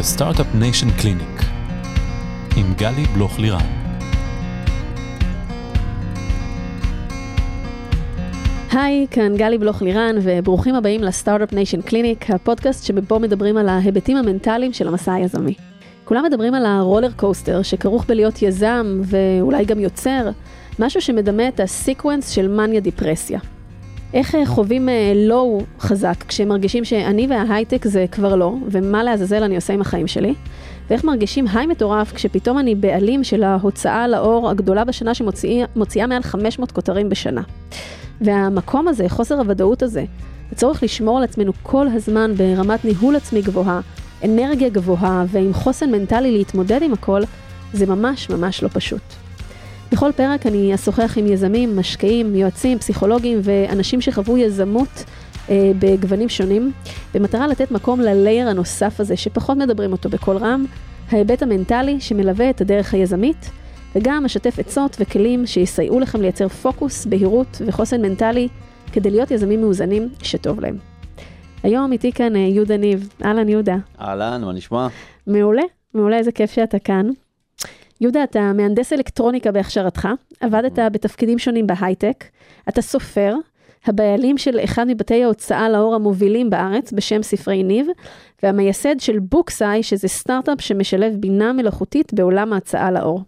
Startup Nation Clinic עם גלי בלוך לירן. היי, כאן גלי בלוך לירן, וברוכים הבאים ל Startup Nation Clinic, הפודקאסט שבו מדברים על ההיבטים המנטליים של המסע היזמי. כולם מדברים על ה roller coaster שכרוך בלהיות יזם ואולי גם יוצר, משהו שמדמה את ה sequence של מניה דיפרסיה. איך אה, חווים לואו אה, חזק כשמרגישים שאני וההייטק זה כבר לא, ומה לעזאזל אני עושה עם החיים שלי? ואיך מרגישים היי מטורף כשפתאום אני בעלים של ההוצאה לאור הגדולה בשנה שמוציאה מעל 500 כותרים בשנה. והמקום הזה, חוסר הוודאות הזה, הצורך לשמור על עצמנו כל הזמן ברמת ניהול עצמי גבוהה, אנרגיה גבוהה ועם חוסן מנטלי להתמודד עם הכל, זה ממש ממש לא פשוט. בכל פרק אני אשוחח עם יזמים, משקיעים, יועצים, פסיכולוגים ואנשים שחוו יזמות אה, בגוונים שונים, במטרה לתת מקום ללייר הנוסף הזה שפחות מדברים אותו בקול רם, ההיבט המנטלי שמלווה את הדרך היזמית, וגם אשתף עצות וכלים שיסייעו לכם לייצר פוקוס, בהירות וחוסן מנטלי כדי להיות יזמים מאוזנים שטוב להם. היום איתי כאן אה, יהודה ניב. אהלן יהודה. אהלן, מה נשמע? מעולה, מעולה, איזה כיף שאתה כאן. יהודה, אתה מהנדס אלקטרוניקה בהכשרתך, עבדת mm-hmm. בתפקידים שונים בהייטק, אתה סופר, הבעלים של אחד מבתי ההוצאה לאור המובילים בארץ בשם ספרי ניב, והמייסד של בוקסאי, שזה סטארט-אפ שמשלב בינה מלאכותית בעולם ההצעה לאור.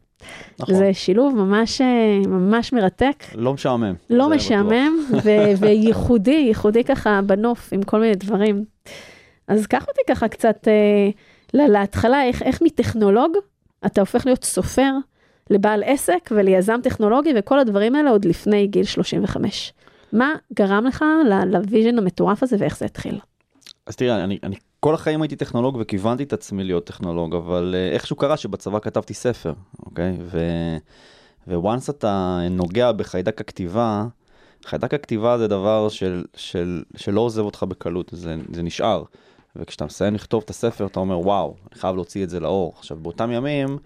נכון. זה שילוב ממש, ממש מרתק. לא משעמם. לא משעמם, ו- וייחודי, ייחודי ככה בנוף עם כל מיני דברים. אז קח אותי ככה קצת אה, להתחלה, איך, איך מטכנולוג אתה הופך להיות סופר לבעל עסק וליזם טכנולוגי וכל הדברים האלה עוד לפני גיל 35. מה גרם לך ל vision המטורף הזה ואיך זה התחיל? אז תראה, אני, אני כל החיים הייתי טכנולוג וכיוונתי את עצמי להיות טכנולוג, אבל uh, איכשהו קרה שבצבא כתבתי ספר, אוקיי? ו... once אתה נוגע בחיידק הכתיבה, חיידק הכתיבה זה דבר של, של, שלא עוזב אותך בקלות, זה, זה נשאר. וכשאתה מסיים לכתוב את הספר אתה אומר וואו, אני חייב להוציא את זה לאור. עכשיו באותם ימים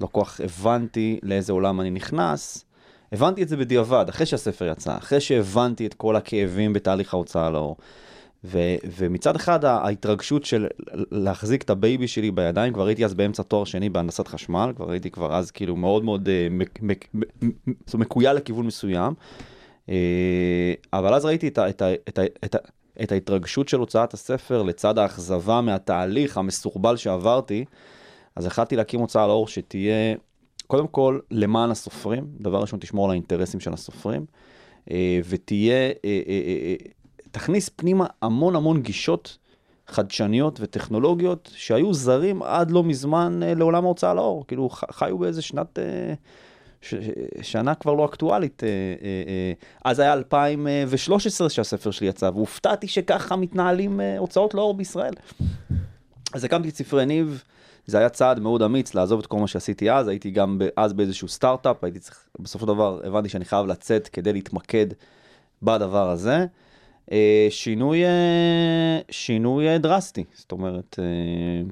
לא כל כך הבנתי לאיזה עולם אני נכנס, הבנתי את זה בדיעבד, אחרי שהספר יצא, אחרי שהבנתי את כל הכאבים בתהליך ההוצאה לאור. ו- ומצד אחד ההתרגשות של להחזיק את ה baby שלי בידיים, כבר הייתי אז באמצע תואר שני בהנדסת חשמל, כבר הייתי כבר אז כאילו מאוד מאוד uh, מק- מק- מק- מקויה לכיוון מסוים, uh, אבל אז ראיתי את, ה- את, ה- את, ה- את, ה- את ההתרגשות של הוצאת הספר לצד האכזבה מהתהליך המסורבל שעברתי, אז החלטתי להקים הוצאה לאור שתהיה, קודם כל, למען הסופרים, דבר ראשון, תשמור על האינטרסים של הסופרים, uh, ותהיה... Uh, uh, תכניס פנימה המון המון גישות חדשניות וטכנולוגיות שהיו זרים עד לא מזמן אה, לעולם ההוצאה לאור. כאילו חיו באיזה שנת, אה, ש, שנה כבר לא אקטואלית. אה, אז היה 2013 שהספר שלי יצא, והופתעתי שככה מתנהלים הוצאות לאור בישראל. אז הקמתי את ספרי ניב. זה היה צעד מאוד אמיץ לעזוב את כל מה שעשיתי אז, הייתי גם אז באיזשהו סטארט-אפ, הייתי צריך, בסופו של דבר הבנתי שאני חייב לצאת כדי להתמקד בדבר הזה. אה, שינוי, אה, שינוי דרסטי, זאת אומרת, אה,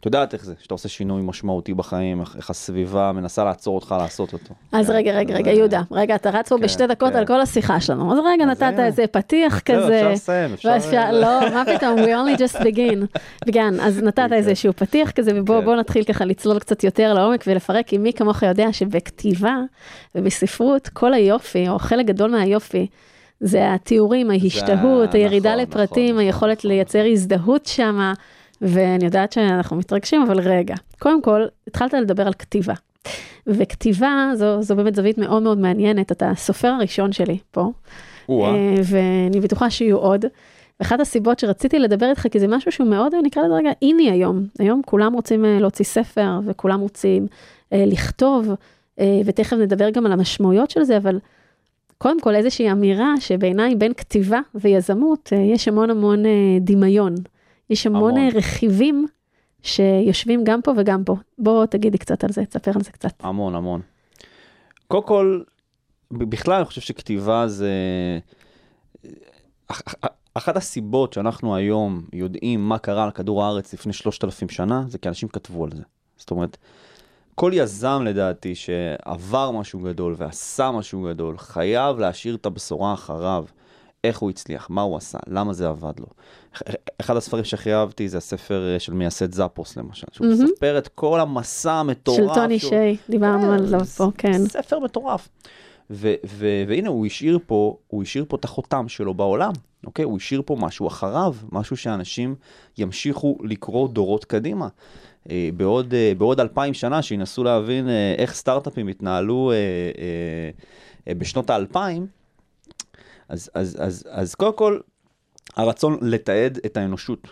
את יודעת איך זה, שאתה עושה שינוי משמעותי בחיים, איך הסביבה מנסה לעצור אותך לעשות אותו. אז כן. רגע, רגע, רגע, יהודה, רגע, אתה רץ פה כן, בשתי דקות כן. על כל השיחה שלנו, אז רגע, נתת איזה פתיח כזה. אפשר לסיים, אפשר... לא, מה פתאום, we only just begin. כן, אז נתת איזשהו פתיח כזה, ובואו נתחיל ככה לצלול קצת יותר לעומק ולפרק, כי מי כמוך יודע שבכתיבה ובספרות, כל היופי, או חלק גדול מהיופי, זה התיאורים, ההשתהות, הירידה נכון, לפרטים, נכון, היכולת נכון. לייצר הזדהות שם, ואני יודעת שאנחנו מתרגשים, אבל רגע. קודם כל, התחלת לדבר על כתיבה. וכתיבה זו, זו באמת זווית מאוד מאוד מעניינת, אתה הסופר הראשון שלי פה, אה, ואני בטוחה שיהיו עוד. ואחת הסיבות שרציתי לדבר איתך, כי זה משהו שהוא מאוד, נקרא לזה רגע, איני היום. היום כולם רוצים אה, להוציא ספר, וכולם רוצים אה, לכתוב, ותכף נדבר גם על המשמעויות של זה, אבל קודם כל איזושהי אמירה שבעיניי בין כתיבה ויזמות אה, יש המון המון אה, דמיון. יש המון, המון. רכיבים שיושבים גם פה וגם פה. בוא תגידי קצת על זה, תספר על זה קצת. המון, המון. קודם כל, בכלל אני חושב שכתיבה זה... אחת הסיבות שאנחנו היום יודעים מה קרה על כדור הארץ לפני 3,000 שנה, זה כי אנשים כתבו על זה. זאת אומרת, כל יזם לדעתי שעבר משהו גדול ועשה משהו גדול, חייב להשאיר את הבשורה אחריו. איך הוא הצליח, מה הוא עשה, למה זה עבד לו. אחד הספרים שהכי אהבתי זה הספר אה, של מייסד זאפוס למשל, שהוא מהמם. מספר את כל המסע המטורף. של טוני שהוא- שיי, דיברנו כן, על זה ס- פה, כן. ספר מטורף. ו- ו- והנה הוא השאיר פה, הוא השאיר פה את החותם שלו בעולם, אוקיי? הוא השאיר פה משהו אחריו, משהו שאנשים ימשיכו לקרוא דורות קדימה. אה, בעוד, אה, בעוד אלפיים שנה שינסו להבין אה, איך סטארט-אפים התנהלו אה, אה, אה, בשנות האלפיים, אז, אז, אז, אז קודם כל, הרצון לתעד את האנושות,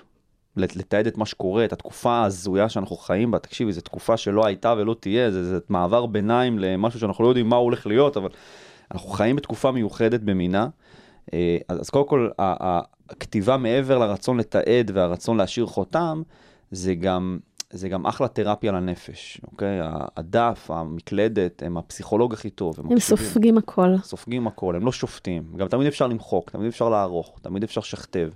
לת- לתעד את מה שקורה, את התקופה ההזויה שאנחנו חיים בה, תקשיבי, זו תקופה שלא הייתה ולא תהיה, זה, זה מעבר ביניים למשהו שאנחנו לא יודעים מה הולך להיות, אבל אנחנו חיים בתקופה מיוחדת במינה. אה, אז, אז קודם כל, הכתיבה מעבר לרצון לתעד והרצון להשאיר חותם, זה גם, זה גם אחלה תרפיה לנפש, אוקיי? הדף, המקלדת, הם הפסיכולוג הכי טוב. הם סופגים הכל. סופגים הכל, הם לא שופטים. גם תמיד אפשר למחוק, תמיד אפשר לערוך, תמיד אפשר לשכתב.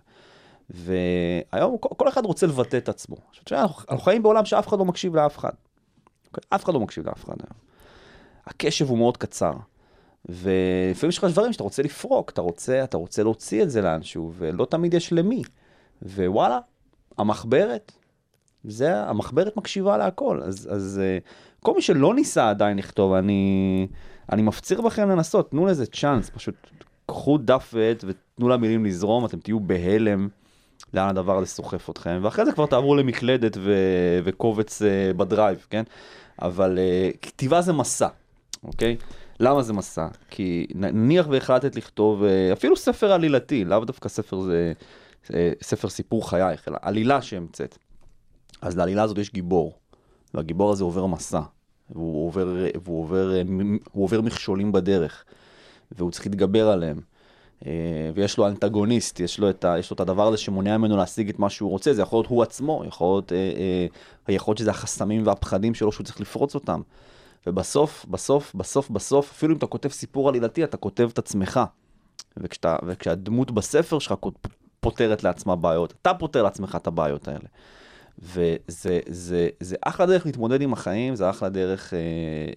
והיום כל, אחד רוצה לבטא את עצמו. עכשיו, תשמע, אנחנו חיים בעולם שאף אחד לא מקשיב לאף אחד. אוקיי? אף אחד לא מקשיב לאף אחד היום. הקשב הוא מאוד קצר. ולפעמים יש לך דברים שאתה רוצה לפרוק, אתה רוצה, אתה רוצה להוציא את זה לאנשהו, ולא תמיד יש למי. ווואלה, המחברת, זה, המחברת מקשיבה להכל. אז, אז אה, כל מי שלא ניסה עדיין לכתוב, אני, אני מפציר בכם לנסות, תנו לזה צ'אנס, פשוט קחו דף ועט ותנו למילים לזרום, אתם תהיו בהלם לאן הדבר הזה סוחף אתכם, ואחרי זה כבר תעברו למקלדת ו- וקובץ uh, בדרייב, כן? אבל uh, כתיבה זה מסע, אוקיי? למה זה מסע? כי נניח והחלטת לכתוב uh, אפילו ספר עלילתי, לאו דווקא ספר זה ספר סיפור חייך, אלא עלילה שהמצאת. אז לעלילה הזאת יש גיבור, והגיבור הזה עובר מסע, והוא עובר, והוא עובר, הוא עובר מכשולים בדרך, והוא צריך להתגבר עליהם. אה, ויש לו אנטגוניסט, יש לו, את ה, יש לו את הדבר הזה שמונע ממנו להשיג את מה שהוא רוצה, זה יכול להיות הוא עצמו, יכול להיות, אה, אה, יכול להיות שזה החסמים והפחדים שלו שהוא צריך לפרוץ אותם. ובסוף, בסוף, בסוף, בסוף, אפילו אם אתה כותב סיפור עלילתי, אתה כותב את עצמך. וכשאתה, וכשהדמות בספר שלך פותרת לעצמה בעיות, אתה פותר לעצמך את הבעיות האלה. וזה זה, זה אחלה דרך להתמודד עם החיים, זה אחלה דרך אה,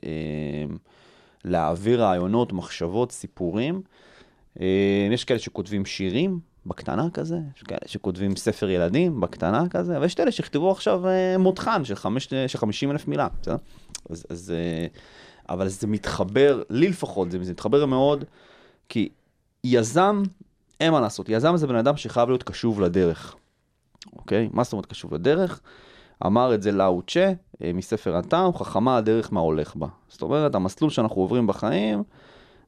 אה, להעביר רעיונות, מחשבות, סיפורים. אה, יש כאלה שכותבים שירים בקטנה כזה, יש כאלה שכותבים ספר ילדים בקטנה כזה, ויש כאלה שיכתבו עכשיו אה, מותחן של, חמש, של 50 אלף מילה, בסדר? אז, אז, אה, אבל זה מתחבר, לי לפחות, זה, זה מתחבר מאוד, כי יזם, אין מה לעשות, יזם זה בן אדם שחייב להיות קשוב לדרך. אוקיי? מה זאת אומרת קשוב לדרך? אמר את זה לאו צ'ה אה, מספר הטעם, חכמה הדרך מה הולך בה. זאת אומרת, המסלול שאנחנו עוברים בחיים,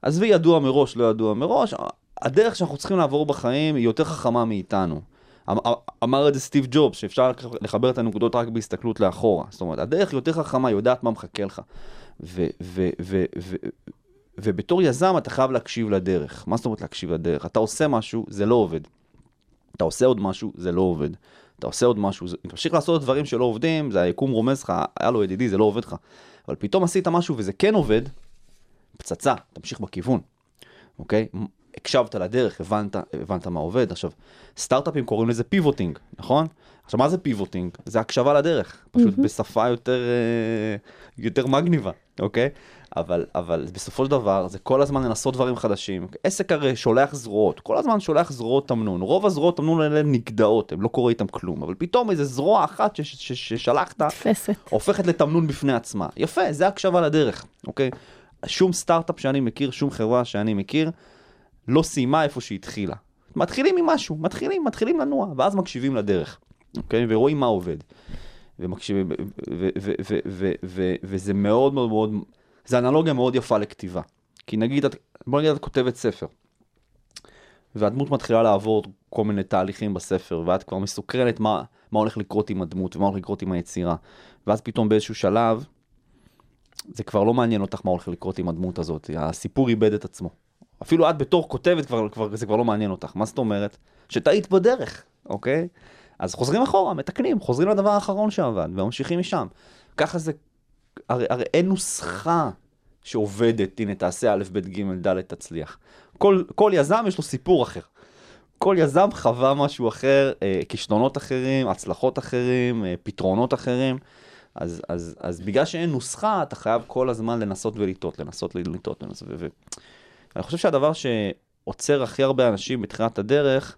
עזבי ידוע מראש, לא ידוע מראש, הדרך שאנחנו צריכים לעבור בחיים היא יותר חכמה מאיתנו. אמ- אמר את זה סטיב ג'ובס, שאפשר לחבר את הנקודות רק בהסתכלות לאחורה. זאת אומרת, הדרך יותר חכמה, יודעת מה מחכה לך. ו- ו- ו- ובתור יזם אתה חייב להקשיב לדרך. מה זאת אומרת להקשיב לדרך? אתה עושה משהו, זה לא עובד. אתה עושה עוד משהו, זה לא עובד. אתה עושה עוד משהו, זה- אם תמשיך לעשות דברים שלא עובדים, זה היקום רומז לך, היה לו ידידי, זה לא עובד לך. אבל פתאום עשית משהו וזה כן עובד, פצצה, תמשיך בכיוון, אוקיי? הקשבת לדרך, הבנת, הבנת מה עובד. עכשיו, סטארט-אפים קוראים לזה pivoting, נכון? עכשיו, מה זה pivoting? זה הקשבה לדרך, פשוט מהמם. בשפה יותר, אה, יותר מגניבה, אוקיי? אבל, אבל בסופו של דבר זה כל הזמן לנסות דברים חדשים. עסק הרי שולח זרועות, כל הזמן שולח זרועות תמנון. רוב הזרועות תמנון האלה נגדעות, הם לא קורה איתם כלום. אבל פתאום איזה זרוע אחת ש- ש- ש- ששלחת, תפסת. הופכת לתמנון בפני עצמה. יפה, זה הקשבה לדרך, אוקיי? שום סטארט-אפ שאני מכיר, שום חברה שאני מכיר, לא סיימה איפה שהיא התחילה. מתחילים ממשהו, מתחילים, מתחילים לנוע, ואז מקשיבים לדרך, אוקיי? ורואים מה עובד. ומקשיבים, ו- ו- ו- ו- ו- ו- וזה מאוד מאוד מאוד, זה אנלוגיה מאוד יפה לכתיבה. כי נגיד, את- בוא נגיד את כותבת ספר, והדמות מתחילה לעבור כל מיני תהליכים בספר, ואת כבר מסוקרנת מה, מה הולך לקרות עם הדמות ומה הולך לקרות עם היצירה. ואז פתאום באיזשהו שלב, זה כבר לא מעניין אותך מה הולך לקרות עם הדמות הזאת, הסיפור איבד את עצמו. אפילו את בתור כותבת, כבר, כבר, זה כבר לא מעניין אותך. מה זאת אומרת? שטעית בדרך, אוקיי? אז חוזרים אחורה, מתקנים, חוזרים לדבר האחרון שעבד, וממשיכים משם. ככה זה, הרי, הרי אין נוסחה שעובדת, הנה תעשה א', ב', ג', ד', תצליח. כל, כל יזם יש לו סיפור אחר. כל יזם חווה משהו אחר, אה, כישלונות אחרים, הצלחות אחרים, אה, פתרונות אחרים. אז, אז, אז בגלל שאין נוסחה, אתה חייב כל הזמן לנסות ולטעות, לנסות ולטעות. ו... אני חושב שהדבר. שעוצר הכי הרבה אנשים בתחילת הדרך,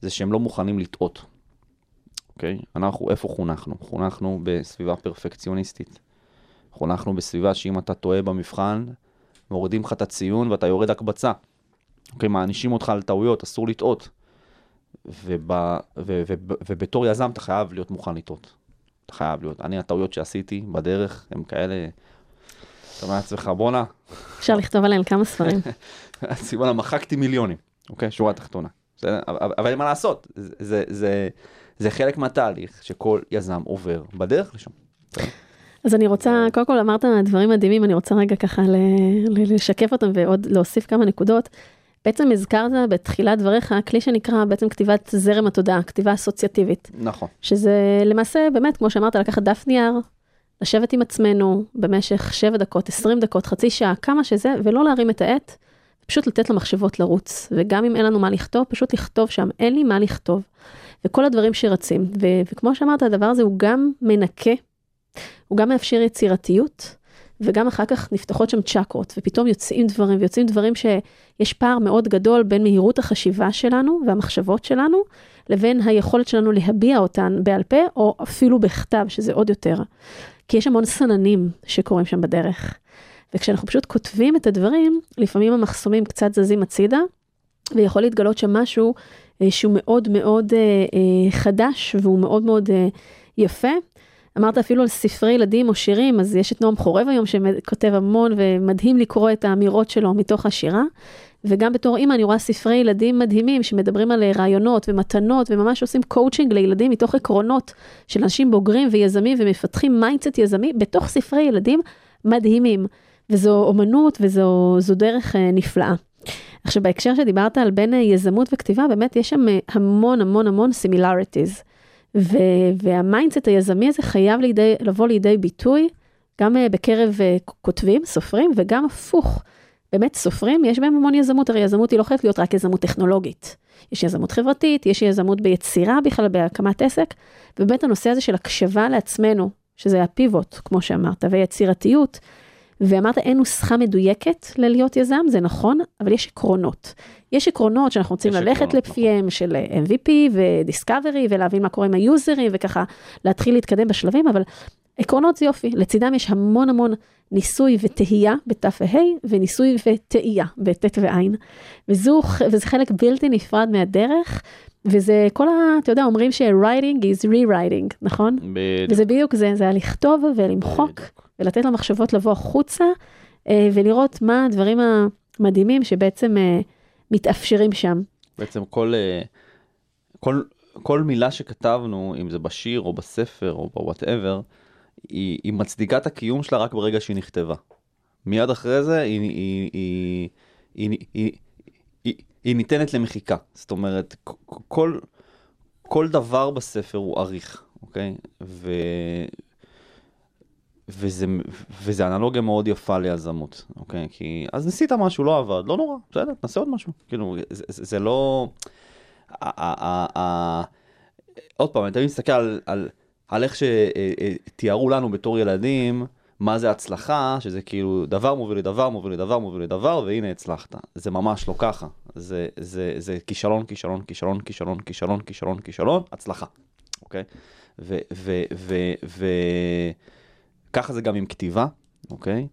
זה שהם לא מוכנים לטעות. אוקיי? אנחנו, איפה חונכנו? חונכנו בסביבה פרפקציוניסטית. חונכנו בסביבה שאם אתה טועה במבחן, מורידים לך את הציון ואתה יורד הקבצה. אוקיי, מענישים אותך על טעויות, אסור לטעות. וב, ו, ו, ו, ובתור יזם אתה חייב להיות מוכן לטעות. אתה חייב להיות. אני, הטעויות שעשיתי בדרך, הם כאלה... אתה אומר לעצמך, בואנה, אפשר לכתוב עליהם כמה ספרים. וואלה, מחקתי מיליונים, אוקיי? שורה תחתונה. אבל מה לעשות, זה, זה, זה, זה חלק מהתהליך שכל יזם עובר בדרך לשם. אז אני רוצה, קודם כל אמרת דברים מדהימים, אני רוצה רגע ככה לשקף אותם ועוד להוסיף כמה נקודות. בעצם הזכרת בתחילת דבריך כלי שנקרא בעצם כתיבת זרם התודעה, כתיבה אסוציאטיבית. נכון. שזה למעשה באמת, כמו שאמרת, לקחת דף נייר, לשבת עם עצמנו במשך 7 דקות, 20 דקות, חצי שעה, כמה שזה, ולא להרים את העט, פשוט לתת למחשבות לרוץ. וגם אם אין לנו מה לכתוב, פשוט לכתוב שם, אין לי מה לכתוב. וכל הדברים שרצים. ו- וכמו שאמרת, הדבר הזה הוא גם מנקה, הוא גם מאפשר יצירתיות, וגם אחר כך נפתחות שם צ'קרות, ופתאום יוצאים דברים, ויוצאים דברים שיש פער מאוד גדול בין מהירות החשיבה שלנו והמחשבות שלנו, לבין היכולת שלנו להביע אותן בעל פה, או אפילו בכתב, שזה עוד יותר. כי יש המון סננים שקורים שם בדרך. וכשאנחנו פשוט כותבים את הדברים, לפעמים המחסומים קצת זזים הצידה, ויכול להתגלות שם משהו אה, שהוא מאוד מאוד אה, אה, חדש והוא מאוד מאוד יפה. אמרת אפילו על ספרי ילדים או שירים, אז יש את נועם חורב היום שכותב המון ומדהים לקרוא את האמירות שלו מתוך השירה. וגם בתור אימא אני רואה ספרי ילדים מדהימים שמדברים על אה, רעיונות ומתנות וממש עושים קואוצ'ינג לילדים מתוך עקרונות של אנשים בוגרים ויזמים ומפתחים mindset יזמי בתוך ספרי ילדים מדהימים. וזו אומנות וזו דרך אה, נפלאה. עכשיו בהקשר שדיברת על בין אה, יזמות וכתיבה, באמת יש שם המון המון המון similarities. וה mindset היזמי הזה חייב לידי, לבוא לידי ביטוי גם אה, בקרב אה, כותבים, סופרים, וגם הפוך. באמת סופרים, יש בהם המון יזמות, הרי יזמות היא לא חייבת להיות רק יזמות טכנולוגית. יש יזמות חברתית, יש יזמות ביצירה בכלל, בהקמת עסק, ובאמת הנושא הזה של הקשבה לעצמנו, שזה ה pivot, כמו שאמרת, ויצירתיות, ואמרת אין נוסחה מדויקת ללהיות יזם, זה נכון, אבל יש עקרונות. יש עקרונות שאנחנו רוצים ללכת עקרונות, לפיהם של MVP ודיסקאברי, ולהבין מה קורה עם היוזרים, וככה להתחיל להתקדם בשלבים, אבל עקרונות זה יופי, לצידם יש המון המון ניסוי וטהייה בת' וה', וניסוי וטעייה בט' וע', וזו, וזה חלק בלתי נפרד מהדרך, וזה כל ה... אתה יודע, אומרים ש-writing is rewriting, נכון? בדיוק. וזה בדיוק זה, זה הלכתוב ולמחוק, בדיוק. ולתת למחשבות לבוא החוצה, אה, ולראות מה הדברים המדהימים שבעצם אה, מתאפשרים שם. בעצם כל, אה, כל, כל מילה שכתבנו, אם זה בשיר או בספר או בוואטאבר, היא, היא מצדיקה את הקיום שלה רק ברגע שהיא נכתבה. מיד אחרי זה היא, היא, היא, היא, היא, היא, היא, היא ניתנת למחיקה. זאת אומרת, כל, כל דבר בספר הוא עריך, אוקיי? ו, וזה, וזה אנלוגיה מאוד יפה ליזמות, אוקיי? כי אז ניסית משהו, לא עבד, לא נורא, בסדר, נעשה עוד משהו. כאילו, זה, זה, זה לא... עוד פעם, אני תמיד מסתכל על, על, על איך שתיארו לנו בתור ילדים, מה זה הצלחה, שזה כאילו דבר מוביל לדבר, מוביל לדבר, מוביל לדבר, והנה הצלחת. זה ממש לא ככה. זה, זה, זה כישלון, כישלון, כישלון, כישלון, כישלון, כישלון, כישלון, הצלחה, אוקיי? ו... ו, ו, ו ככה זה גם עם כתיבה, אוקיי?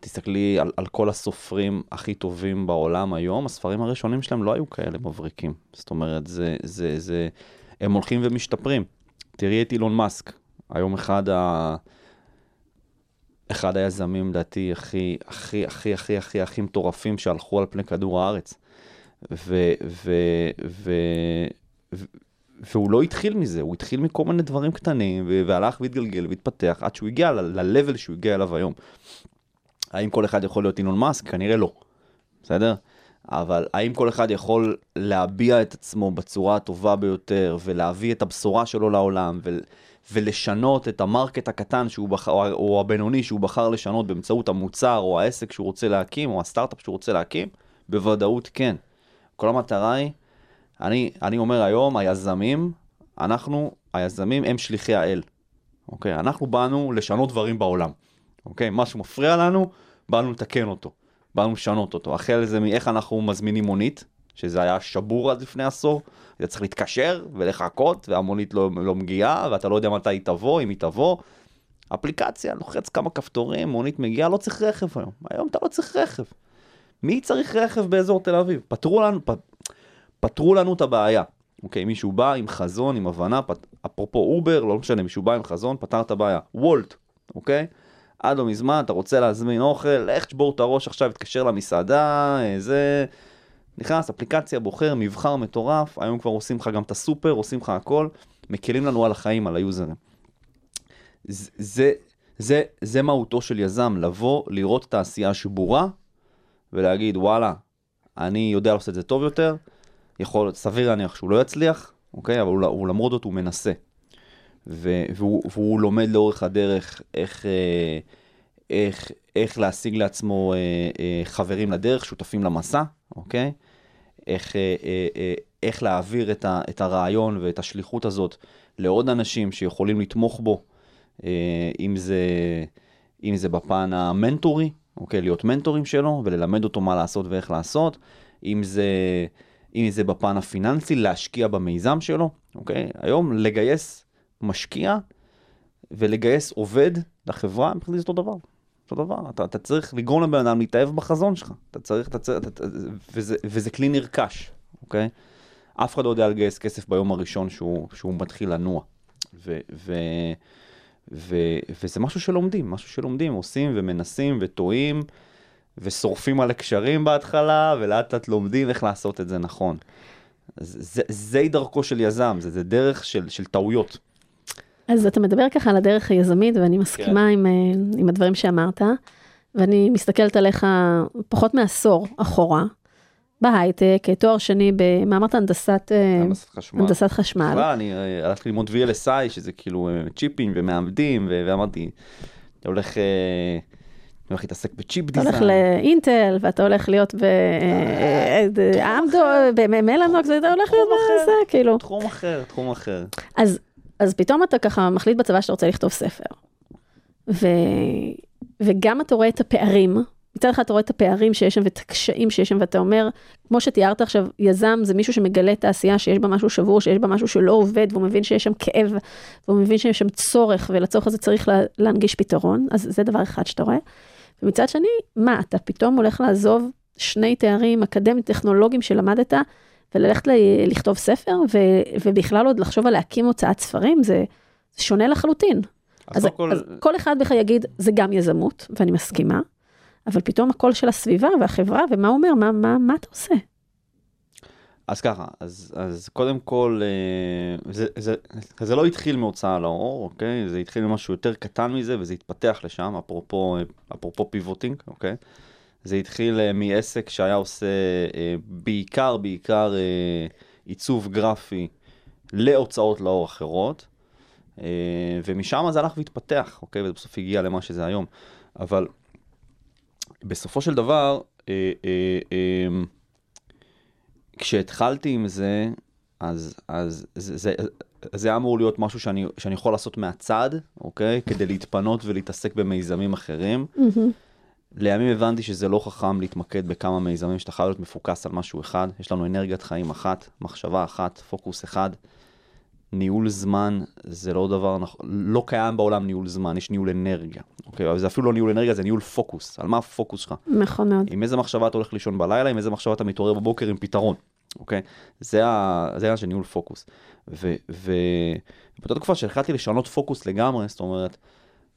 תסתכלי על, על כל הסופרים הכי טובים בעולם היום, הספרים הראשונים שלהם לא היו כאלה מבריקים. זאת אומרת, זה, זה, זה, הם הולכים ומשתפרים. תראי את אילון מאסק, היום אחד ה... אחד היזמים, לדעתי, הכי, הכי, הכי, הכי, הכי, הכי מטורפים שהלכו על פני כדור הארץ. ו... ו... ו... ו... והוא לא התחיל מזה, הוא התחיל מכל מיני דברים קטנים, והלך והתגלגל והתפתח עד שהוא הגיע ל-level שהוא הגיע אליו היום. האם כל אחד יכול להיות אילון מאסק? כנראה לא, בסדר? אבל האם כל אחד יכול להביע את עצמו בצורה הטובה ביותר, ולהביא את הבשורה שלו לעולם, ו- ולשנות את המרקט הקטן שהוא בחר, או הבינוני שהוא בחר לשנות באמצעות המוצר, או העסק שהוא רוצה להקים, או הסטארט-אפ שהוא רוצה להקים? בוודאות כן. כל המטרה היא אני, אני אומר היום, היזמים, אנחנו, היזמים הם שליחי האל. אוקיי? אנחנו באנו לשנות דברים בעולם. אוקיי? משהו מפריע לנו, באנו לתקן אותו. באנו לשנות אותו. החל זה מאיך אנחנו מזמינים מונית, שזה היה שבור עד לפני עשור, אתה צריך להתקשר ולחכות, והמונית לא, לא מגיעה, ואתה לא יודע מתי היא תבוא, אם היא תבוא. אפליקציה, לוחץ כמה כפתורים, מונית מגיעה, לא צריך רכב היום. היום אתה לא צריך רכב. מי צריך רכב באזור תל אביב? פתרו לנו, פ... פתרו לנו את הבעיה. אוקיי, מישהו בא עם חזון, עם הבנה, פת... אפרופו Uber, לא משנה, מישהו בא עם חזון, פתר את הבעיה. Wolt, אוקיי? עד לא מזמן, אתה רוצה להזמין אוכל, לך תשבור את הראש עכשיו, תתקשר למסעדה, זה... נכנס, אפליקציה, בוחר, מבחר מטורף, היום כבר עושים לך גם את הסופר, עושים לך הכל, מקלים לנו על החיים, על היוזרים. זה, זה, זה, זה מהותו של יזם, לבוא, לראות את העשייה שבורה, ולהגיד, וואלה, אני יודע לעשות את זה טוב יותר, יכול, סביר להניח שהוא לא יצליח, אוקיי? אבל הוא, הוא למרות זאת הוא מנסה. ו, והוא, והוא לומד לאורך הדרך איך, אה, איך, איך להשיג לעצמו אה, אה, חברים לדרך, שותפים למסע, אוקיי? איך, איך להעביר את, ה, את הרעיון ואת השליחות הזאת לעוד אנשים שיכולים לתמוך בו, אם זה, אם זה בפן המנטורי, אוקיי? להיות מנטורים שלו וללמד אותו מה לעשות ואיך לעשות, אם זה... אם זה בפן הפיננסי, להשקיע במיזם שלו, אוקיי? היום לגייס משקיע ולגייס עובד לחברה, מבחינתי זה אותו דבר. אותו דבר, אתה, אתה צריך לגרום לבן אדם להתאהב בחזון שלך, אתה צריך, אתה צריך, אתה, וזה, וזה כלי נרכש, אוקיי? אף אחד לא יודע לגייס כסף ביום הראשון שהוא, שהוא מתחיל לנוע. ו, ו, ו, וזה משהו שלומדים, משהו שלומדים, עושים ומנסים וטועים ושורפים על הקשרים בהתחלה, ולאט לאט לומדים איך לעשות את זה נכון. זה, זה דרכו של יזם, זה, זה דרך של, של טעויות. אז אתה מדבר ככה על הדרך היזמית, ואני מסכימה כן. עם, אה, עם הדברים שאמרת, ואני מסתכלת עליך פחות מעשור אחורה, בהייטק, תואר שני מה אמרת? הנדסת, אה, חשמל. הנדסת חשמל. בכלל, אני אה, הלכתי ללמוד VLSI, שזה כאילו צ'יפים ומעמדים, ואמרתי, אתה הולך... אני הולך להתעסק בצ'יפ דיזיין. אתה הולך לאינטל, ואתה הולך להיות באמדו, במלאנוקס, ואתה הולך להיות בזה, כאילו. תחום אחר, תחום אחר. אז פתאום אתה ככה מחליט בצבא שאתה רוצה לכתוב ספר. וגם אתה רואה את הפערים, מצד אחד אתה רואה את הפערים שיש שם ואת הקשיים שיש שם, ואתה אומר, כמו שתיארת עכשיו, יזם זה מישהו שמגלה תעשייה שיש בה משהו שבור, שיש בה משהו שלא עובד, והוא מבין שיש שם כאב, והוא מבין שיש שם צורך, ולצורך הזה צריך להנגיש פתרון, אז זה דבר אחד שאתה רואה. ומצד שני, מה, אתה פתאום הולך לעזוב שני תארים אקדמיים טכנולוגיים שלמדת, וללכת ל- לכתוב ספר, ו- ובכלל עוד לחשוב על להקים הוצאת ספרים, זה, זה שונה לחלוטין. אז, אז, כל... אז כל אחד בכלל יגיד, זה גם יזמות, ואני מסכימה, אבל פתאום הקול של הסביבה והחברה, ומה הוא אומר, מה, מה, מה אתה עושה? אז ככה, אז, אז קודם כל, אה, זה, זה, זה לא התחיל מהוצאה לאור, אוקיי? זה התחיל ממשהו יותר קטן מזה, וזה התפתח לשם, אפרופו, אפרופו פיבוטינג, אוקיי? זה התחיל אה, מעסק שהיה עושה אה, בעיקר, בעיקר עיצוב גרפי להוצאות לאור אחרות, ומשם זה הלך והתפתח, אוקיי? ובסוף הגיע למה שזה היום. אבל בסופו של דבר, כשהתחלתי עם זה, אז, אז זה, זה, זה היה אמור להיות משהו שאני, שאני יכול לעשות מהצד, אוקיי? כדי להתפנות ולהתעסק במיזמים אחרים. Mm-hmm. לימים הבנתי שזה לא חכם להתמקד בכמה מיזמים, שאתה חייב להיות מפוקס על משהו אחד. יש לנו אנרגיית חיים אחת, מחשבה אחת, פוקוס אחד. ניהול זמן זה לא דבר, נכון, לא קיים בעולם ניהול זמן, יש ניהול אנרגיה. אוקיי, אבל זה אפילו לא ניהול אנרגיה, זה ניהול פוקוס. על מה הפוקוס שלך? נכון מאוד. עם איזה מחשבה אתה הולך לישון בלילה, עם איזה מחשבה אתה מתעורר בבוקר עם פתרון. אוקיי? זה העניין של ניהול פוקוס. ובאותה תקופה שהחלטתי לשנות פוקוס לגמרי, זאת אומרת,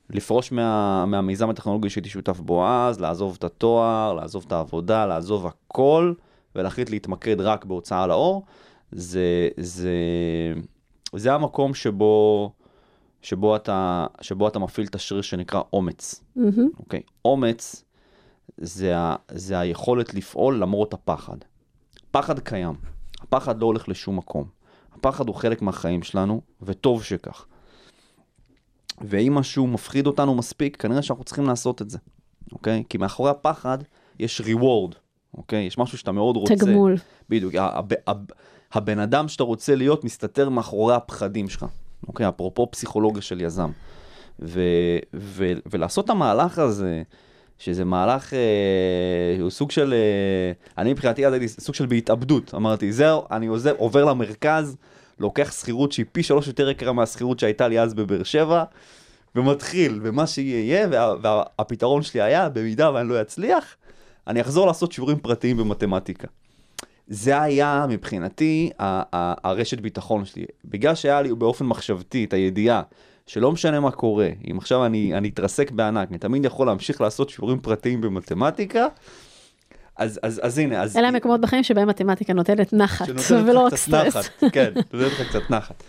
לפרוש מה, מהמיזם הטכנולוגי שהייתי שותף בו אז, לעזוב את התואר, לעזוב את העבודה, לעזוב הכל, ולהחליט להתמקד רק בהוצאה לאור, זה, זה, זה המקום שבו, שבו, אתה, שבו אתה מפעיל את השריר שנקרא אומץ. Mm-hmm. אוקיי? אומץ זה, ה, זה היכולת לפעול למרות הפחד. פחד קיים, הפחד לא הולך לשום מקום. הפחד הוא חלק מהחיים שלנו, וטוב שכך. ואם משהו מפחיד אותנו מספיק, כנראה שאנחנו צריכים לעשות את זה, אוקיי? כי מאחורי הפחד יש reward, אוקיי? יש משהו שאתה מאוד רוצה. תגמול. בדיוק. הב, הב, הבן אדם שאתה רוצה להיות מסתתר מאחורי הפחדים שלך, אוקיי? אפרופו פסיכולוגיה של יזם. ו, ו, ולעשות את המהלך הזה, שזה מהלך, אה, הוא סוג של, אה, אני מבחינתי אז הייתי סוג של בהתאבדות, אמרתי, זהו, אני עוזב, עובר למרכז, לוקח שכירות שהיא פי שלוש יותר יקרה מהשכירות שהייתה לי אז בבאר שבע, ומתחיל, ומה שיהיה, וה, והפתרון שלי היה, במידה ואני לא אצליח, אני אחזור לעשות שיעורים פרטיים במתמטיקה. זה היה מבחינתי הרשת ביטחון שלי. בגלל שהיה לי באופן מחשבתי את הידיעה שלא משנה מה קורה, אם עכשיו אני, אני אתרסק בענק, אני תמיד יכול להמשיך לעשות שיעורים פרטיים במתמטיקה, אז, אז, אז הנה, אז... אלה המקומות בחיים שבהם מתמטיקה נותנת נחת, ולא רק סטרס. נחת, כן, נותנת לך קצת נחת.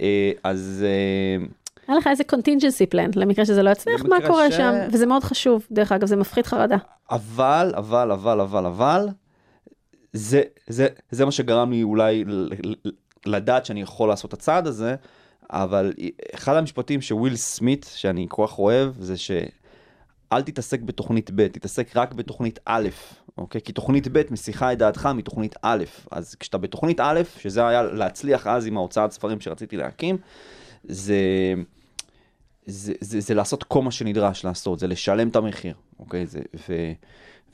אה, אז אה, היה לך איזה contingency plan למקרה שזה לא יצליח, מה קורה ש- שם, וזה מאוד חשוב, דרך אגב, זה מפחית חרדה. אבל, אבל, אבל, אבל, אבל, זה, זה, זה מה שגרם לי אולי לדעת שאני יכול לעשות את הצעד הזה, אבל אחד המשפטים שוויל סמית, שאני כל כך אוהב, זה שאל תתעסק בתוכנית ב', תתעסק רק בתוכנית א', אוקיי? כי תוכנית ב' מסיחה את דעתך מתוכנית א', אז כשאתה בתוכנית א', שזה היה להצליח אז עם ההוצאת ספרים שרציתי להקים, זה... זה, זה, זה לעשות כל מה שנדרש לעשות, זה לשלם את המחיר, אוקיי? זה, ו,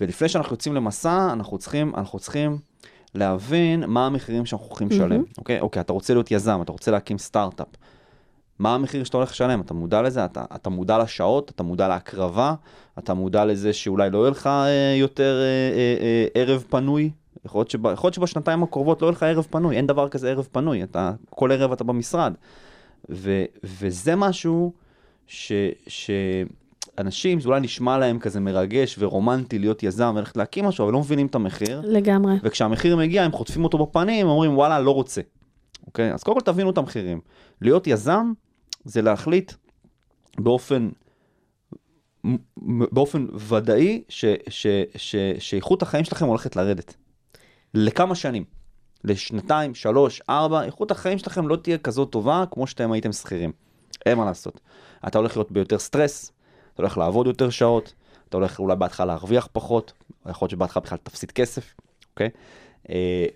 ולפני שאנחנו יוצאים למסע, אנחנו צריכים, אנחנו צריכים להבין מה המחירים שאנחנו הולכים לשלם, אוקיי? אוקיי, אתה רוצה להיות יזם, אתה רוצה להקים סטארט-אפ. מה המחיר שאתה הולך לשלם? אתה מודע לזה? אתה, אתה מודע לשעות? אתה מודע להקרבה? אתה מודע לזה שאולי לא יהיה לך אה, יותר אה, אה, אה, ערב פנוי? יכול להיות, שב, יכול להיות שבשנתיים הקרובות לא יהיה לך ערב פנוי, אין דבר כזה ערב פנוי, אתה, כל ערב אתה במשרד. ו, וזה משהו ש, שאנשים, זה אולי נשמע להם כזה מרגש ורומנטי להיות יזם וללכת להקים משהו, אבל לא מבינים את המחיר. לגמרי. וכשהמחיר מגיע, הם חוטפים אותו בפנים, אומרים, וואלה, לא רוצה. אוקיי? אז קודם כל תבינו את המחירים. להיות יזם זה להחליט באופן, באופן ודאי ש, ש, ש, שאיכות החיים שלכם הולכת לרדת. לכמה שנים. לשנתיים, שלוש, ארבע, איכות החיים שלכם לא תהיה כזאת טובה כמו שאתם הייתם שכירים. אין מה לעשות. אתה הולך להיות ביותר סטרס, אתה הולך לעבוד יותר שעות, אתה הולך אולי בהתחלה להרוויח פחות, יכול להיות שבהתחלה בכלל תפסיד כסף, אוקיי? אה,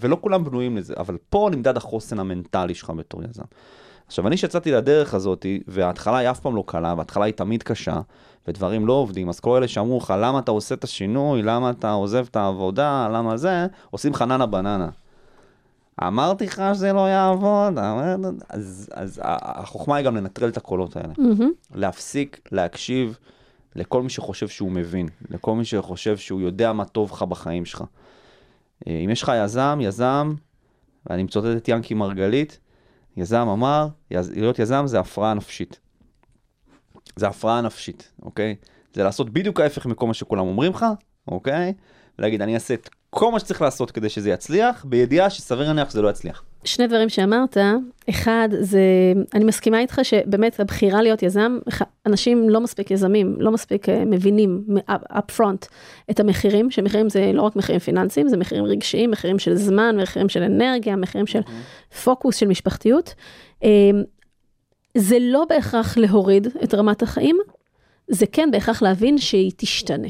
ולא כולם בנויים לזה, אבל פה נמדד החוסן המנטלי שלך בתור יזם. עכשיו, אני שיצאתי לדרך הזאת, וההתחלה היא אף פעם לא קלה, וההתחלה היא תמיד קשה, ודברים לא עובדים, אז כל אלה שאמרו לך, למה אתה עושה את השינוי, למה אתה עוזב את העבודה, למה זה, עושים לך ננה בננה. אמרתי לך שזה לא יעבוד, אמר- אז, אז החוכמה היא גם לנטרל את הקולות האלה. מהמם. להפסיק להקשיב לכל מי שחושב שהוא מבין, לכל מי שחושב שהוא יודע מה טוב לך בחיים שלך. אה, אם יש לך יזם, יזם, ואני מצוטט את ינקי מרגלית, יזם אמר, יז, להיות יזם זה הפרעה נפשית. זה הפרעה נפשית, אוקיי? זה לעשות בדיוק ההפך מכל מה שכולם אומרים לך, אוקיי? ולהגיד, אני אעשה את כל מה שצריך לעשות כדי שזה יצליח, בידיעה שסביר להניח שזה לא יצליח. שני דברים שאמרת, אחד זה, אני מסכימה איתך שבאמת הבחירה להיות יזם, אנשים לא מספיק יזמים, לא מספיק אה, מבינים up front את המחירים, שמחירים זה לא רק מחירים פיננסיים, זה מחירים רגשיים, מחירים של זמן, מחירים של אנרגיה, מחירים של פוקוס, של משפחתיות. אה, זה לא בהכרח להוריד את רמת החיים, זה כן בהכרח להבין שהיא תשתנה.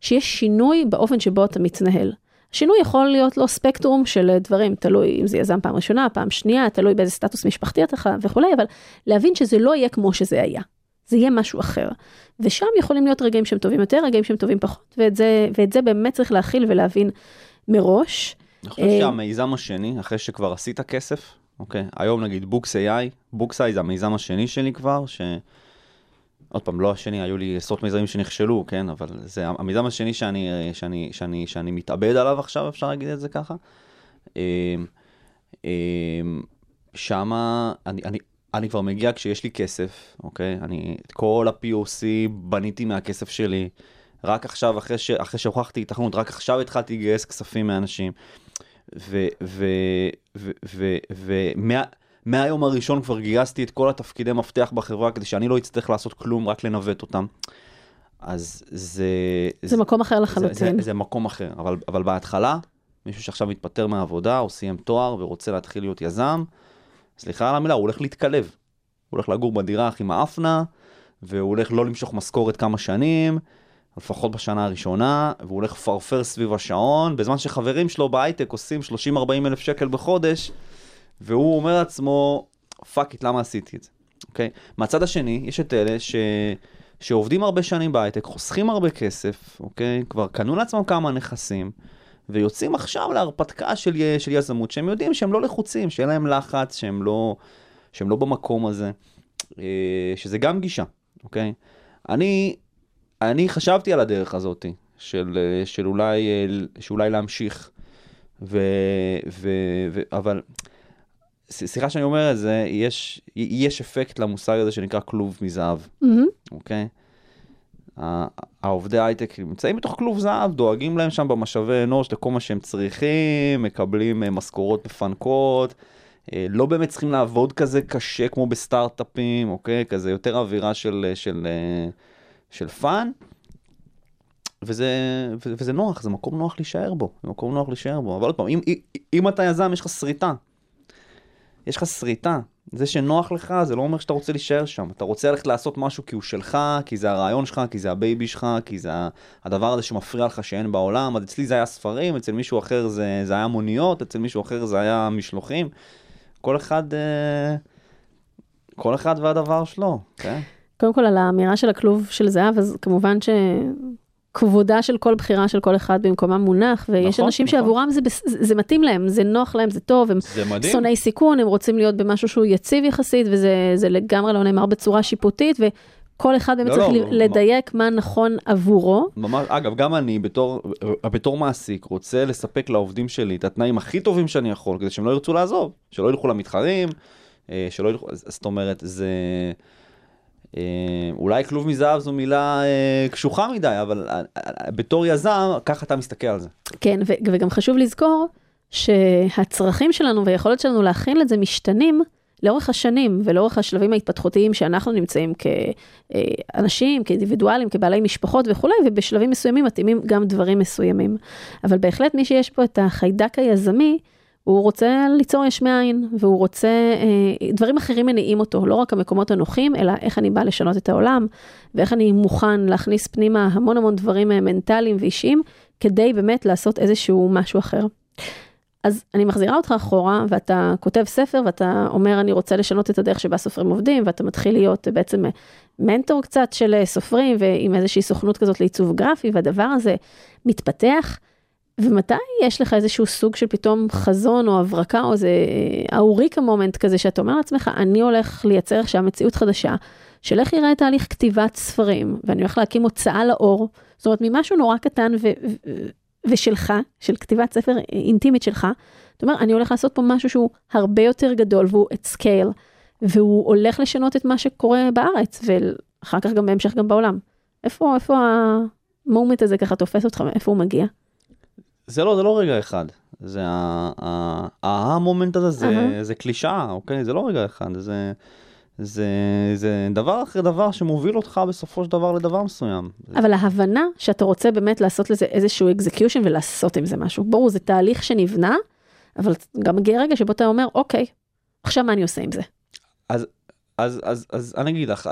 שיש שינוי באופן שבו אתה מתנהל. שינוי יכול להיות לו ספקטרום של דברים, תלוי אם זה יזם פעם ראשונה, פעם שנייה, תלוי באיזה סטטוס משפחתי אתה וכולי, אבל להבין שזה לא יהיה כמו שזה היה. זה יהיה משהו אחר. ושם יכולים להיות רגעים שהם טובים יותר, רגעים שהם טובים פחות, ואת זה, ואת זה באמת צריך להכיל ולהבין מראש. אני חושב אה, שהמיזם השני, אחרי שכבר עשית כסף, אוקיי, היום נגיד BooxAI, BooxAI זה המיזם השני שלי כבר, ש... עוד פעם, לא השני, היו לי עשרות מיזמים שנכשלו, כן, אבל זה המיזם השני שאני, שאני, שאני, שאני מתאבד עליו עכשיו, אפשר להגיד את זה ככה. אמ, אמ, שמה, אני, אני, אני כבר מגיע כשיש לי כסף, אוקיי? אני את כל ה-POC בניתי מהכסף שלי. רק עכשיו, אחרי, ש, אחרי שהוכחתי התכנות, רק עכשיו התחלתי לגייס כספים מאנשים. ומהיום הראשון כבר גייסתי את כל התפקידי מפתח בחברה כדי שאני לא אצטרך לעשות כלום, רק לנווט אותם. אז זה... זה מקום אחר זה, לחלוטין. זה, זה מקום אחר, אבל, אבל בהתחלה, מישהו שעכשיו מתפטר מהעבודה או סיים תואר ורוצה להתחיל להיות יזם, סליחה על המילה, הוא הולך להתכלב. הוא הולך לגור בדירה הכי מעפנה, והוא הולך לא למשוך משכורת כמה שנים, לפחות בשנה הראשונה, והוא הולך לפרפר סביב השעון, בזמן שחברים שלו בהייטק עושים 30-40 אלף שקל בחודש, והוא אומר לעצמו, fuck it, למה עשיתי את זה? אוקיי? מהצד השני, יש את אלה ש... שעובדים הרבה שנים בהייטק, חוסכים הרבה כסף, אוקיי? כבר קנו לעצמם כמה נכסים, ויוצאים עכשיו להרפתקה של, של יזמות, שהם יודעים שהם לא לחוצים, שאין להם לחץ, שהם לא, שהם לא במקום הזה, אה, שזה גם גישה, אוקיי? אני, אני חשבתי על הדרך הזאת, של, אה, של אולי, אה, שאולי להמשיך, ו, ו, ו, אבל סליחה שאני אומר את זה, יש, יש אפקט למושג הזה שנקרא כלוב מזהב. מהמם. אוקיי? העובדי הייטק נמצאים בתוך כלוב זהב, דואגים להם שם במשאבי אנוש לכל מה שהם צריכים, מקבלים אה, משכורות מפנקות, אה, לא באמת צריכים לעבוד כזה קשה כמו בסטארט-אפים, אוקיי? כזה יותר אווירה של, אה, של, אה, של fun. וזה, וזה נוח, זה מקום נוח להישאר בו, זה מקום נוח להישאר בו. אבל עוד פעם, אם, אם אתה יזם, יש לך שריטה. יש לך שריטה. זה שנוח לך, זה לא אומר שאתה רוצה להישאר שם. אתה רוצה ללכת לעשות משהו כי הוא שלך, כי זה הרעיון שלך, כי זה ה baby שלך, כי זה הדבר הזה שמפריע לך שאין בעולם. אז אצלי זה היה ספרים, אצל מישהו אחר זה, זה היה מוניות, אצל מישהו אחר זה היה משלוחים. כל אחד, אה, כל אחד והדבר שלו, כן? קודם כל, על האמירה של הכלוב של זהב, אז כמובן שכבודה של כל בחירה של כל אחד במקומה מונח, ויש נכון, אנשים נכון. שעבורם זה, זה, זה מתאים להם, זה נוח להם, זה טוב, הם זה. שונאי סיכון, הם רוצים להיות במשהו שהוא יציב יחסית, וזה זה לגמרי לא נאמר בצורה שיפוטית, וכל אחד באמת לא, צריך לא, ל- לא, לדייק מה נכון עבורו. ממש, אגב, גם אני בתור, בתור מעסיק רוצה לספק לעובדים שלי את התנאים הכי טובים שאני יכול, כדי שהם לא ירצו לעזוב, שלא ילכו למתחרים, אה, שלא ילכו, זאת אומרת, זה... אה, אולי כלוב מזהב זו מילה אה, קשוחה מדי, אבל אה, אה, בתור יזם, ככה אתה מסתכל על זה. כן, וגם חשוב לזכור שהצרכים שלנו והיכולת שלנו להכין את זה משתנים לאורך השנים ולאורך השלבים ההתפתחותיים שאנחנו נמצאים כאנשים, כאינדיבידואלים, כבעלי משפחות וכולי, ובשלבים מסוימים מתאימים גם דברים מסוימים. אבל בהחלט מי שיש פה את החיידק היזמי, הוא רוצה ליצור יש מאין, והוא רוצה, אה, דברים אחרים מניעים אותו, לא רק המקומות הנוחים, אלא איך אני בא לשנות את העולם, ואיך אני מוכן להכניס פנימה המון המון דברים אה, מנטליים ואישיים, כדי באמת לעשות איזשהו משהו אחר. אז אני מחזירה אותך אחורה, ואתה כותב ספר, ואתה אומר, אני רוצה לשנות את הדרך שבה סופרים עובדים, ואתה מתחיל להיות אה, בעצם מנטור קצת של סופרים, ועם איזושהי סוכנות כזאת לעיצוב גרפי, והדבר הזה מתפתח. ומתי יש לך איזשהו סוג של פתאום חזון או הברקה או איזה ה eureka moment כזה שאתה אומר לעצמך, אני הולך לייצר עכשיו מציאות חדשה, של איך יראה תהליך כתיבת ספרים, ואני הולך להקים הוצאה לאור, זאת אומרת ממשהו נורא קטן ו- ו- ושלך, של כתיבת ספר אינטימית שלך, אתה אומר, אני הולך לעשות פה משהו שהוא הרבה יותר גדול והוא at scale, והוא הולך לשנות את מה שקורה בארץ, ואחר כך גם בהמשך גם בעולם. איפה, איפה ה moment הזה ככה תופס אותך, איפה הוא מגיע? זה לא, זה לא רגע אחד. זה ה moment הזה, זה. זה קלישאה, אוקיי? זה לא רגע אחד, זה, זה, זה דבר אחרי דבר שמוביל אותך בסופו של דבר לדבר מסוים. אבל ההבנה שאתה רוצה באמת לעשות לזה איזשהו execution ולעשות עם זה משהו. ברור, זה תהליך שנבנה, אבל גם מגיע רגע שבו אתה אומר, אוקיי, עכשיו מה אני עושה עם זה? אז, אז, אז, אז אני אגיד לך,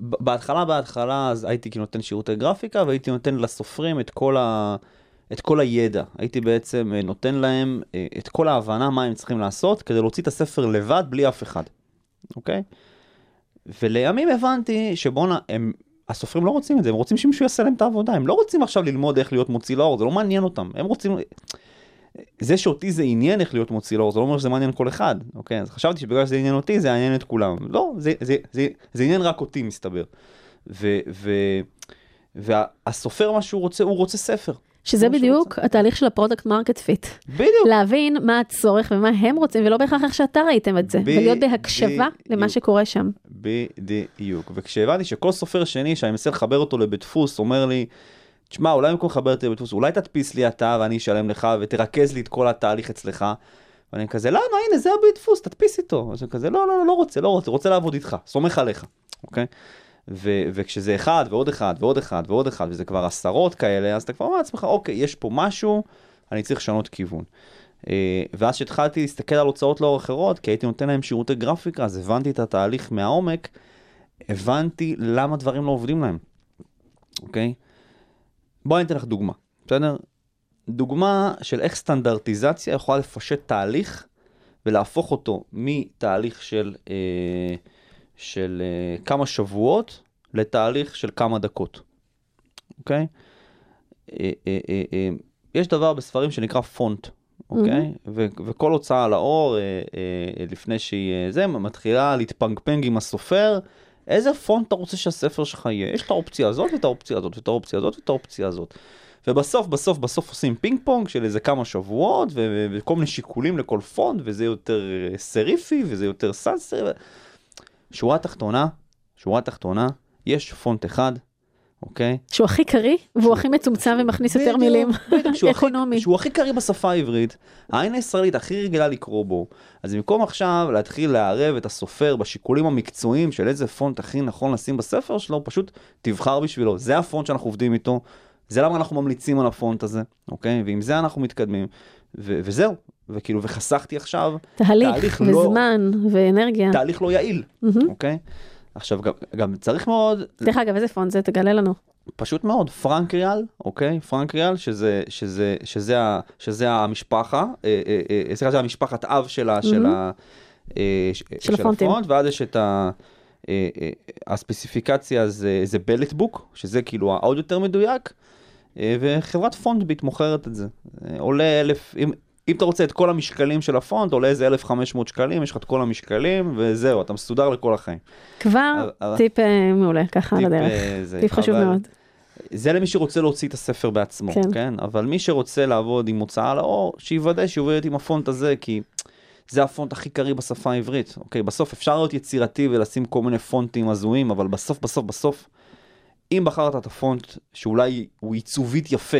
בהתחלה, בהתחלה, אז הייתי כאילו נותן שירותי גרפיקה, והייתי נותן לסופרים את כל, ה, את כל הידע. הייתי בעצם אה, נותן להם אה, את כל ההבנה מה הם צריכים לעשות, כדי להוציא את הספר לבד, בלי אף אחד, אוקיי? ולימים הבנתי שבואנה, הם... הסופרים לא רוצים את זה, הם רוצים שמישהו יעשה להם את העבודה, הם לא רוצים עכשיו ללמוד איך להיות מוציא לאור, זה לא מעניין אותם, הם רוצים... זה שאותי זה עניין איך להיות מוציא לאור, זה לא אומר שזה מעניין כל אחד, אוקיי? אז חשבתי שבגלל שזה עניין אותי, זה יעניין את כולם. לא, זה, זה, זה, זה עניין רק אותי, מסתבר. ו, ו, והסופר, מה שהוא רוצה, הוא רוצה ספר. שזה בדיוק התהליך של ה product market fit. בדיוק. להבין מה הצורך ומה הם רוצים, ולא בהכרח איך שאתה ראיתם את זה, ולהיות בהקשבה למה בדיוק. שקורה שם. בדיוק. וכשהבנתי שכל סופר שני שאני מנסה לחבר אותו לבית דפוס, אומר לי, תשמע, אולי במקום לחבר אותי לבית דפוס, אולי תדפיס לי אתה ואני אשלם לך ותרכז לי את כל התהליך אצלך. ואני כזה, למה? הנה, זה הבית דפוס, תדפיס איתו. אז אני כזה, לא, לא, לא, לא רוצה, לא רוצה, רוצה לעבוד איתך, סומך עליך, אוקיי? ו- וכשזה אחד ועוד אחד ועוד אחד ועוד אחד, וזה כבר עשרות כאלה, אז אתה כבר אומר לעצמך, אוקיי, יש פה משהו, אני צריך לשנות כיוון. אה, ואז כשהתחלתי להסתכל על הוצאות לאור אחרות, כי הייתי נותן להם שירותי גרפיקה, אז הבנתי את התהליך מהעומק, הבנתי למה דברים לא עובדים להם, אוקיי? בואי אני אתן לך דוגמה, בסדר? דוגמה של איך סטנדרטיזציה יכולה לפשט תהליך ולהפוך אותו מתהליך של, אה, של uh, כמה שבועות לתהליך של כמה דקות, אוקיי? Uh, uh, uh, יש דבר בספרים שנקרא פונט, אוקיי? Mm-hmm. ו- וכל הוצאה לאור, uh, uh, לפני שהיא זה, מתחילה להתפנגפנג עם הסופר, איזה פונט אתה רוצה שהספר שלך יהיה? יש את האופציה הזאת ואת האופציה הזאת ואת האופציה הזאת ואת האופציה הזאת. ובסוף, בסוף, בסוף עושים פינג פונג של איזה כמה שבועות, וכל מיני שיקולים לכל פונט, וזה יותר סריפי, וזה יותר sans serif. ו... שורה תחתונה, שורה תחתונה, יש פונט אחד, אוקיי? שהוא הכי קריא, והוא הכי מצומצם ומכניס יותר מילים. economy. שהוא הכי קריא בשפה העברית, העין הישראלית הכי רגילה לקרוא בו. אז במקום עכשיו להתחיל לערב את הסופר בשיקולים המקצועיים של איזה פונט הכי נכון לשים בספר שלו, פשוט תבחר בשבילו. זה הפונט שאנחנו עובדים איתו, זה למה אנחנו ממליצים על הפונט הזה, אוקיי? ועם זה אנחנו מתקדמים. וזהו, וכאילו, וחסכתי עכשיו תהליך תהליך לא- וזמן ואנרגיה. תהליך לא יעיל, מהמם. אוקיי? עכשיו, גם, גם צריך מאוד דרך אגב, איזה פונט זה? תגלה לנו. פשוט מאוד, פרנק ריאל, אוקיי? פרנק ריאל, שזה, שזה, שזה, ה- שזה המשפחה, אה, אה, אה, סליחה, זה המשפחת אב שלה, של, ה, אה, ש- של הפונטים. הפונט, ואז יש את ה... אה, אה, הספציפיקציה זה, זה בלט בוק, שזה כאילו העוד יותר מדויק, אה, וחברת פונט ביט מוכרת את זה. אה, עולה אלף, אם, אם אתה רוצה את כל המשקלים של הפונט, עולה איזה 1,500 שקלים, יש לך את כל המשקלים, וזהו, אתה מסודר לכל החיים. כבר אבל- טיפ אה, מעולה, ככה על טיפ, הדרך. אה, זה, טיפ חשוב אבל- מאוד. זה למי שרוצה להוציא את הספר בעצמו, כן. כן. כן? אבל מי שרוצה לעבוד עם הוצאה לאור, שיוודא שהוא עובד עם הפונט הזה, כי זה הפונט הכי קריא בשפה העברית. אוקיי, בסוף אפשר להיות יצירתי ולשים כל מיני פונטים הזויים, אבל בסוף, בסוף, בסוף, אם בחרת את הפונט שאולי הוא עיצובית יפה,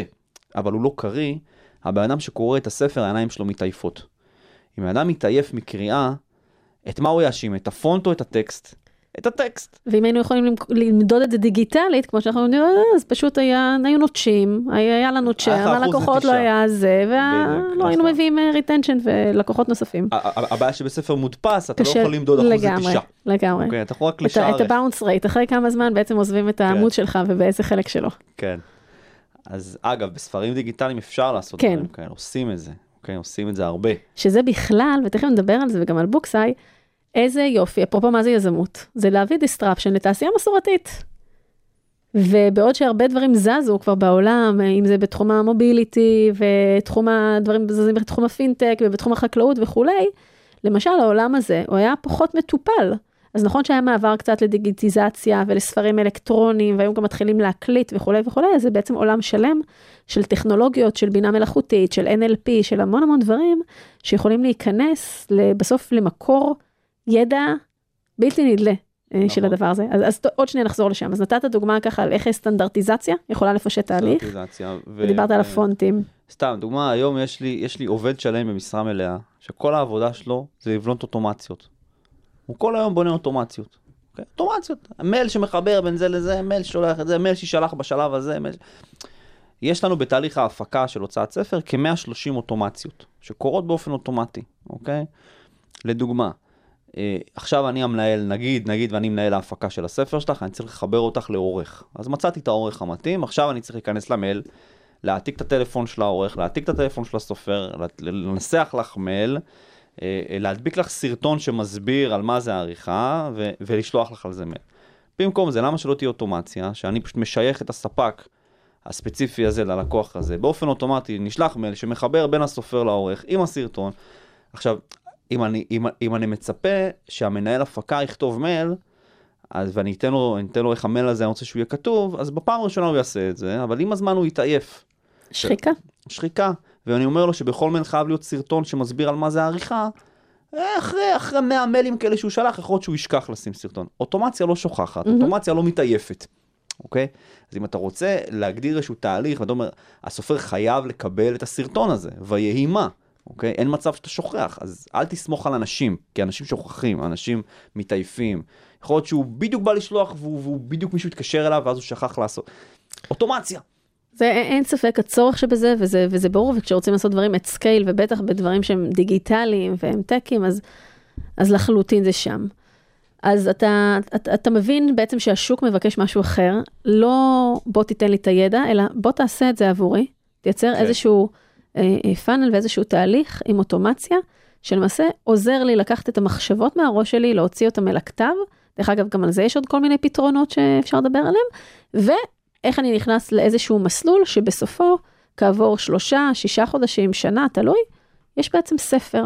אבל הוא לא קריא, הבן אדם שקורא את הספר, העיניים שלו מתעייפות. אם בן אדם מתעייף מקריאה, את מה הוא יאשים? את הפונט או את הטקסט? את הטקסט. ואם היינו יכולים למדוד את זה דיגיטלית, כמו שאנחנו יודעים, אה, אז פשוט היה, היו נוטשים, היה לנו אחוז הלקוחות לא. היה זה, ולא היינו. מביאים retention ולקוחות נוספים. הבעיה שבספר מודפס, אתה לא יכול למדוד אחוז לגמרי, נטישה. לגמרי. אוקיי, אתה יכול רק ה- את. הבאונס רייט, אחרי כמה זמן בעצם עוזבים את העמוד שלך ובאיזה חלק שלו. כן. אז אגב, בספרים דיגיטליים אפשר לעשות כן. דברים כאלה, עושים את זה. אוקיי, עושים את זה הרבה. שזה בכלל, ותכף נדבר על זה וגם על בוקסאי, איזה יופי, אפרופו מה זה יזמות, זה להביא disruption לתעשייה מסורתית. ובעוד שהרבה דברים זזו כבר בעולם, אם זה בתחום המוביליטי ותחום הדברים זזים בתחום הפינטק ובתחום החקלאות וכולי, למשל העולם הזה הוא היה פחות מטופל. אז נכון שהיה מעבר קצת לדיגיטיזציה ולספרים אלקטרוניים והיום גם מתחילים להקליט וכולי וכולי, אז זה בעצם עולם שלם של טכנולוגיות, של בינה מלאכותית, של NLP, של המון המון דברים שיכולים להיכנס בסוף למקור ידע בלתי נדלה נכון. של. הדבר הזה. אז, אז עוד שנייה נחזור לשם. אז נתת דוגמה ככה על איך סטנדרטיזציה יכולה לפשט תהליך, סטנדרטיזציה, ו- ודיברת על ו- הפונטים. סתם, דוגמה, היום יש לי, יש לי עובד שלם במשרה מלאה, שכל העבודה שלו זה לבנות אוטומציות. הוא כל היום בונה אוטומציות. אוקיי? אוטומציות. מייל שמחבר בין זה לזה, מייל ששולח את זה, מייל שישלח בשלב הזה. מייל... יש לנו בתהליך ההפקה של הוצאת ספר כ-130 אוטומציות, שקורות באופן אוטומטי, אוקיי? לדוגמה, אה, עכשיו אני המנהל, נגיד, נגיד ואני מנהל ההפקה של הספר שלך, אני צריך לחבר אותך לעורך. אז מצאתי את העורך המתאים, עכשיו אני צריך להיכנס למייל, להעתיק את הטלפון של העורך, להעתיק את הטלפון של הסופר, לנסח לך מייל, להדביק לך סרטון שמסביר על מה זה העריכה, ו- ולשלוח לך על זה מייל. במקום זה, למה שלא תהיה אוטומציה, שאני פשוט משייך את הספק הספציפי הזה ללקוח הזה, באופן אוטומטי נשלח מייל שמחבר בין הסופר לעורך עם הסרטון. עכשיו, אם אני, אם, אם אני מצפה שהמנהל הפקה יכתוב מייל, אז ואני אתן לו, אתן לו איך המייל הזה, אני רוצה שהוא יהיה כתוב, אז בפעם הראשונה הוא יעשה את זה, אבל עם הזמן הוא יתעייף. שחיקה. שחיקה, ואני אומר לו שבכל מייל חייב להיות סרטון שמסביר על מה זה העריכה, אה, אחרי, אחרי 100 מיילים כאלה שהוא שלח, יכול להיות שהוא ישכח לשים סרטון. אוטומציה לא שוכחת, מהמם. אוטומציה לא מתעייפת, אוקיי? אז אם אתה רוצה להגדיר איזשהו תהליך, ואתה אומר, הסופר חייב לקבל את הסרטון הזה, ויהי מה, אוקיי? אין מצב שאתה שוכח, אז אל תסמוך על אנשים, כי אנשים שוכחים, אנשים מתעייפים. יכול להיות שהוא בדיוק בא לשלוח, והוא, והוא בדיוק מישהו התקשר אליו, ואז הוא שכח לעשות. אוטומציה. זה אין ספק הצורך שבזה, וזה, וזה ברור, וכשרוצים לעשות דברים at scale, ובטח בדברים שהם דיגיטליים והם tech ים, אז, אז לחלוטין זה שם. אז אתה, אתה, אתה מבין בעצם שהשוק מבקש משהו אחר, לא בוא תיתן לי את הידע, אלא בוא תעשה את זה עבורי, תייצר כן. איזשהו אה, אה, funnel ואיזשהו תהליך עם אוטומציה, שלמעשה עוזר לי לקחת את המחשבות מהראש שלי, להוציא אותם אל הכתב, דרך אגב, גם על זה יש עוד כל מיני פתרונות שאפשר לדבר עליהם, ואיך אני נכנס לאיזשהו מסלול שבסופו, כעבור שלושה, שישה חודשים, שנה, תלוי, יש בעצם ספר.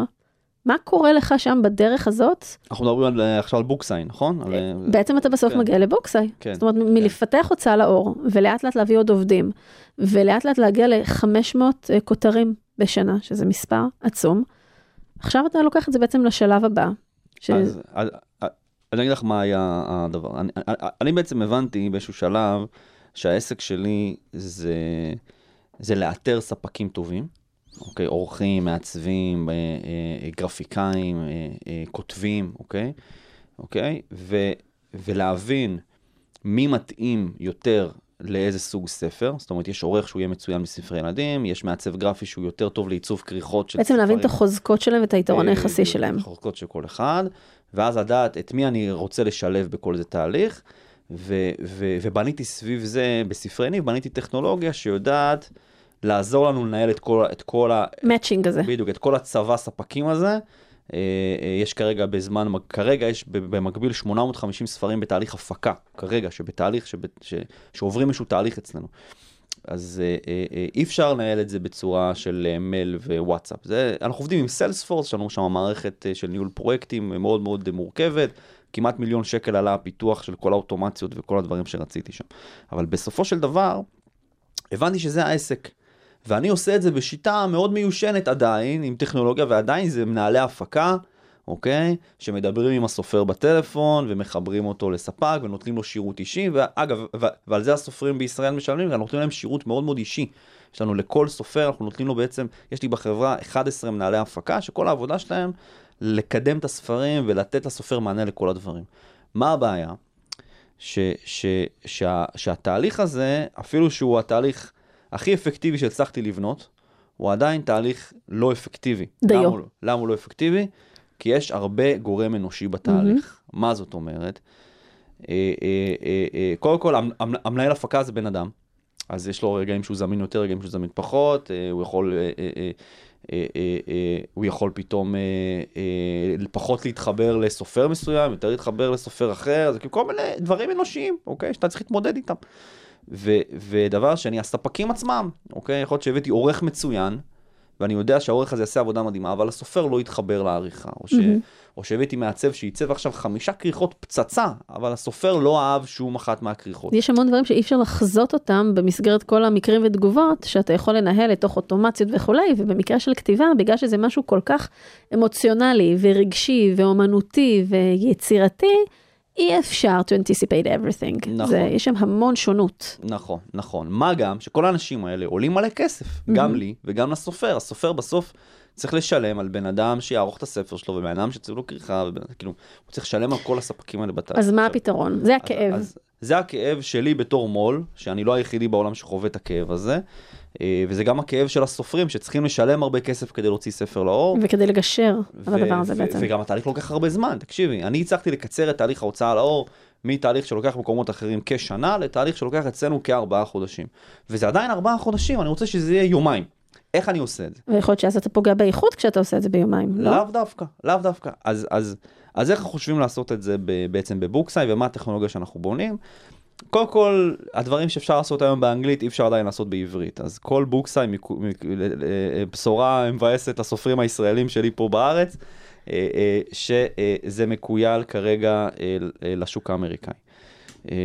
מה קורה לך שם בדרך הזאת? אנחנו מדברים על, אה, עכשיו על בוקסיין, נכון? על, אה, בעצם אתה בסוף כן. מגיע לבוקסאי. כן, זאת אומרת, מלפתח הוצאה לאור, ולאט לאט להביא עוד עובדים, ולאט לאט להגיע ל-500 כותרים בשנה, שזה מספר עצום. עכשיו אתה לוקח את זה בעצם לשלב הבא. ש... אז, אז, אז אני אגיד לך מה היה הדבר. אני, אני, אני בעצם הבנתי באיזשהו שלב שהעסק שלי זה, זה לאתר ספקים טובים, אוקיי? עורכים, מעצבים, אה, אה, גרפיקאים, אה, אה, כותבים, אוקיי? אוקיי? ו, ולהבין מי מתאים יותר לאיזה סוג ספר, זאת אומרת, יש עורך שהוא יהיה מצוין בספרי ילדים, יש מעצב גרפי שהוא יותר טוב לעיצוב כריכות של בעצם להבין את ספרים. החוזקות שלהם ואת היתרון היחסי בדיוק, שלהם. החוזקות של כל אחד, ואז לדעת את מי אני רוצה לשלב בכל איזה תהליך, ו- ו- ובניתי סביב זה, בספרי ניב, בניתי טכנולוגיה שיודעת לעזור לנו לנהל את כל, את כל ה... matching הזה. בדיוק, את כל הצבא ספקים הזה. אה, אה, יש כרגע בזמן, כרגע יש במקביל 850 ספרים בתהליך הפקה, כרגע, שבתהליך, שב, ש, שעוברים איזשהו תהליך אצלנו. אז אה, אי אפשר לנהל את זה בצורה של מייל ווואטסאפ. זה, אנחנו עובדים עם Salesforce, יש לנו שם מערכת של ניהול פרויקטים מאוד מאוד מורכבת. כמעט מיליון שקל עלה הפיתוח של כל האוטומציות וכל הדברים שרציתי שם. אבל בסופו של דבר, הבנתי שזה העסק. ואני עושה את זה בשיטה מאוד מיושנת עדיין, עם טכנולוגיה, ועדיין זה מנהלי הפקה, אוקיי? שמדברים עם הסופר בטלפון, ומחברים אותו לספק, ונותנים לו שירות אישי, ואגב, ו- ועל זה הסופרים בישראל משלמים, ואנחנו נותנים להם שירות מאוד מאוד אישי. יש לנו לכל סופר, אנחנו נותנים לו בעצם, יש לי בחברה 11 מנהלי הפקה, שכל העבודה שלהם לקדם את הספרים ולתת לסופר מענה לכל הדברים. מה הבעיה? ש, ש, שה, שהתהליך הזה, אפילו שהוא התהליך הכי אפקטיבי שהצלחתי לבנות, הוא עדיין תהליך לא אפקטיבי. דיו. למה לא- למה הוא לא אפקטיבי? כי יש הרבה גורם אנושי בתהליך. Mm-hmm. מה זאת אומרת? אה, אה, אה, קודם כל, המ- המ- המנהל הפקה זה בן אדם. אז יש לו רגעים שהוא זמין יותר, רגעים שהוא זמין פחות, הוא יכול, אה, אה, אה, הוא יכול פתאום פחות להתחבר לסופר מסוים, יותר להתחבר לסופר אחר, זה כאילו כל מיני דברים אנושיים, אוקיי? שאתה צריך להתמודד איתם. ודבר שני, הספקים עצמם, אוקיי? יכול להיות שהבאתי עורך מצוין, ואני יודע שהעורך הזה יעשה עבודה מדהימה, אבל הסופר לא יתחבר לעריכה. או, ש... או שהבאתי מעצב שייצב עכשיו חמישה כריכות פצצה, אבל הסופר לא אהב שום אחת מהכריכות. יש המון דברים שאי אפשר לחזות אותם במסגרת כל המקרים ותגובות שאתה יכול לנהל לתוך אוטומציות וכולי, ובמקרה של כתיבה, בגלל שזה משהו כל כך אמוציונלי ורגשי ואומנותי ויצירתי, אי אפשר to anticipate everything. נכון. זה, יש שם המון שונות. נכון, נכון. מה גם שכל האנשים האלה עולים מלא כסף, גם לי וגם לסופר. הסופר בסוף צריך לשלם על בן אדם שיערוך את הספר שלו, ובן אדם שצריך לו כריכה, כאילו, הוא צריך לשלם על כל הספקים האלה בתהליך. אז מה הפתרון? זה הכאב. אז זה הכאב שלי בתור מו"ל, שאני לא היחידי בעולם שחווה את הכאב הזה, אה, וזה גם הכאב של הסופרים שצריכים לשלם הרבה כסף כדי להוציא ספר לאור. וכדי לגשר על הדבר הזה בעצם. וגם התהליך לוקח הרבה זמן, תקשיבי, אני הצלחתי לקצר את תהליך ההוצאה לאור מתהליך שלוקח במקומות אחרים כשנה לתהליך שלוקח אצלנו כארבעה חודשים. וזה עדיין ארבעה חודשים, אני רוצה שזה יהיה יומיים. איך אני עושה את זה? ויכול להיות שאז אתה פוגע באיכות כשאתה עושה את זה ביומיים, לא? לאו דווקא, לאו דווקא. אז, אז, אז איך חושבים לעשות את זה ב, בעצם בבוקסאי ומה הטכנולוגיה שאנחנו בונים? קודם כל, הדברים שאפשר לעשות היום באנגלית אי אפשר עדיין לעשות בעברית. אז כל בוקסאי, ל- ל- בשורה מבאסת לסופרים הישראלים שלי פה בארץ, אה, אה, שזה מקוייל כרגע אה, לשוק האמריקאי. אה,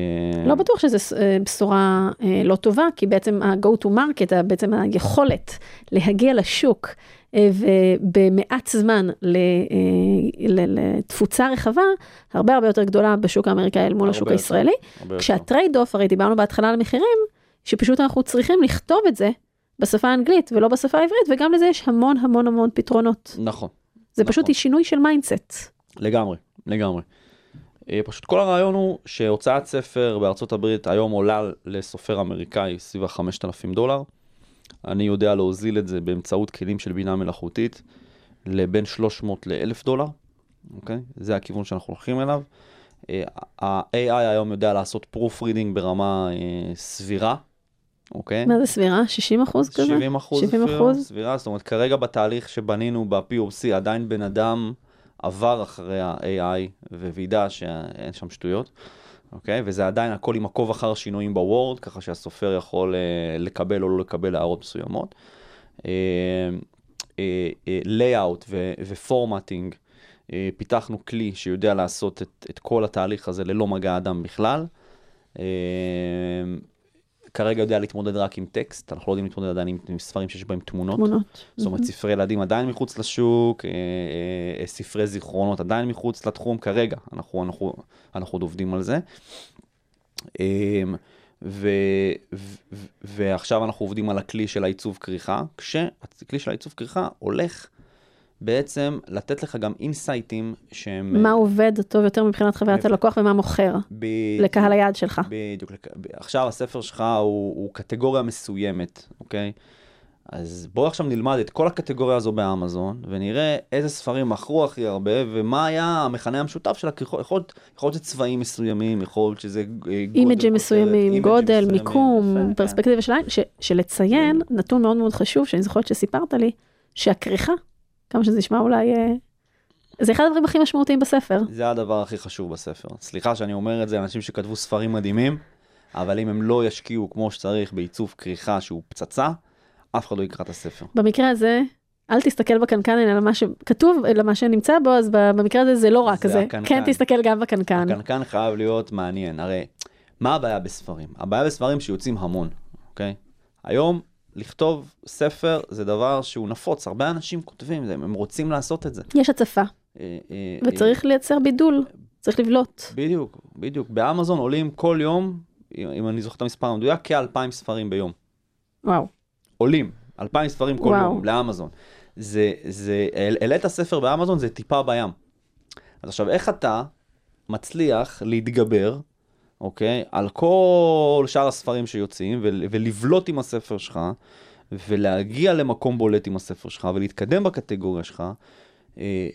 לא בטוח שזו בשורה אה, לא טובה, כי בעצם ה-go to market, בעצם היכולת להגיע לשוק אה, ובמעט זמן אה, לתפוצה רחבה, הרבה הרבה יותר גדולה בשוק האמריקאי אל מול השוק הישראלי. כשה trade-off, הרי דיברנו בהתחלה על מחירים, שפשוט אנחנו צריכים לכתוב את זה בשפה האנגלית ולא בשפה העברית, וגם לזה יש המון המון המון פתרונות. נכון. זה נכון. פשוט שינוי של mindset. לגמרי, לגמרי. אה, פשוט כל הרעיון הוא שהוצאת ספר בארצות הברית היום עולה לסופר אמריקאי סביב ה-5,000 דולר. אני יודע להוזיל את זה באמצעות כלים של בינה מלאכותית לבין 300 ל-1,000 דולר, אוקיי? זה הכיוון שאנחנו הולכים אליו. אה, ה-AI היום יודע לעשות proof reading ברמה אה, סבירה, אוקיי? מה זה סבירה? 60 אחוז כזה? 70 אחוז 70 אפילו, אחוז? סבירה, זאת אומרת כרגע בתהליך שבנינו ב-POC עדיין בן אדם עבר אחרי ה-AI ווידא שאין שם שטויות, אוקיי? וזה עדיין הכל עם עקוב אחר שינויים בוורד, ככה שהסופר יכול uh, לקבל או לא לקבל הערות מסוימות. Uh, uh, uh, layout ופורמטינג, uh, פיתחנו כלי שיודע לעשות את, את כל התהליך הזה ללא מגע אדם בכלל. Uh, כרגע יודע להתמודד רק עם טקסט, אנחנו לא יודעים להתמודד עדיין עם, עם ספרים שיש בהם תמונות. תמונות. זאת אומרת, ספרי ילדים עדיין מחוץ לשוק, אה, אה, ספרי זיכרונות עדיין מחוץ לתחום, כרגע, אנחנו, אנחנו, אנחנו עוד עובדים על זה. אה, ו, ו, ועכשיו אנחנו עובדים על הכלי של העיצוב כריכה, כשהכלי של העיצוב כריכה הולך בעצם לתת לך גם אינסייטים שהם... מה עובד טוב יותר מבחינת חוויית הלקוח ומה מוכר בדיוק, לקהל היעד שלך. בדיוק. עכשיו הספר שלך הוא, הוא קטגוריה מסוימת, אוקיי? אז בואו עכשיו נלמד את כל הקטגוריה הזו באמזון, ונראה איזה ספרים מכרו הכי הרבה, ומה היה המכנה המשותף של הכריכות. יכול להיות שזה צבעים מסוימים, יכול להיות שזה אה, אימג'ים מסוימים, גודל, מסוימים, מיקום, יפה, פרספקטיבה כן. של עין, שלציין, כן. נתון מאוד מאוד חשוב, שאני זוכרת שסיפרת לי, שהכריכה כמה שזה נשמע אולי... אה, זה אחד הדברים הכי משמעותיים בספר. זה הדבר הכי חשוב בספר. סליחה שאני אומר את זה, אנשים שכתבו ספרים מדהימים, אבל אם הם לא ישקיעו כמו שצריך בעיצוב כריכה שהוא פצצה, אף אחד לא יקרא את הספר. במקרה הזה, אל תסתכל בקנקן אלא מה שכתוב, אלא מה שנמצא בו, אז במקרה הזה זה לא רק זה. הקנקן. כן, תסתכל גם בקנקן. הקנקן חייב להיות מעניין. הרי, מה הבעיה בספרים? הבעיה בספרים שיוצאים המון, אוקיי? היום לכתוב ספר זה דבר שהוא נפוץ, הרבה אנשים כותבים, הם רוצים לעשות את זה. יש הצפה, אה, אה, וצריך אה, לייצר בידול, צריך לבלוט. בדיוק, בדיוק. באמזון עולים כל יום, אם אני זוכר את המספר המדויק, כאלפיים ספרים ביום. וואו. עולים, אלפיים ספרים כל וואו. יום לאמזון. זה, זה, העלית ספר באמזון זה טיפה בים. אז עכשיו, איך אתה מצליח להתגבר אוקיי? על כל שאר הספרים שיוצאים, ולבלוט עם הספר שלך, ולהגיע למקום בולט עם הספר שלך, ולהתקדם בקטגוריה שלך, אה,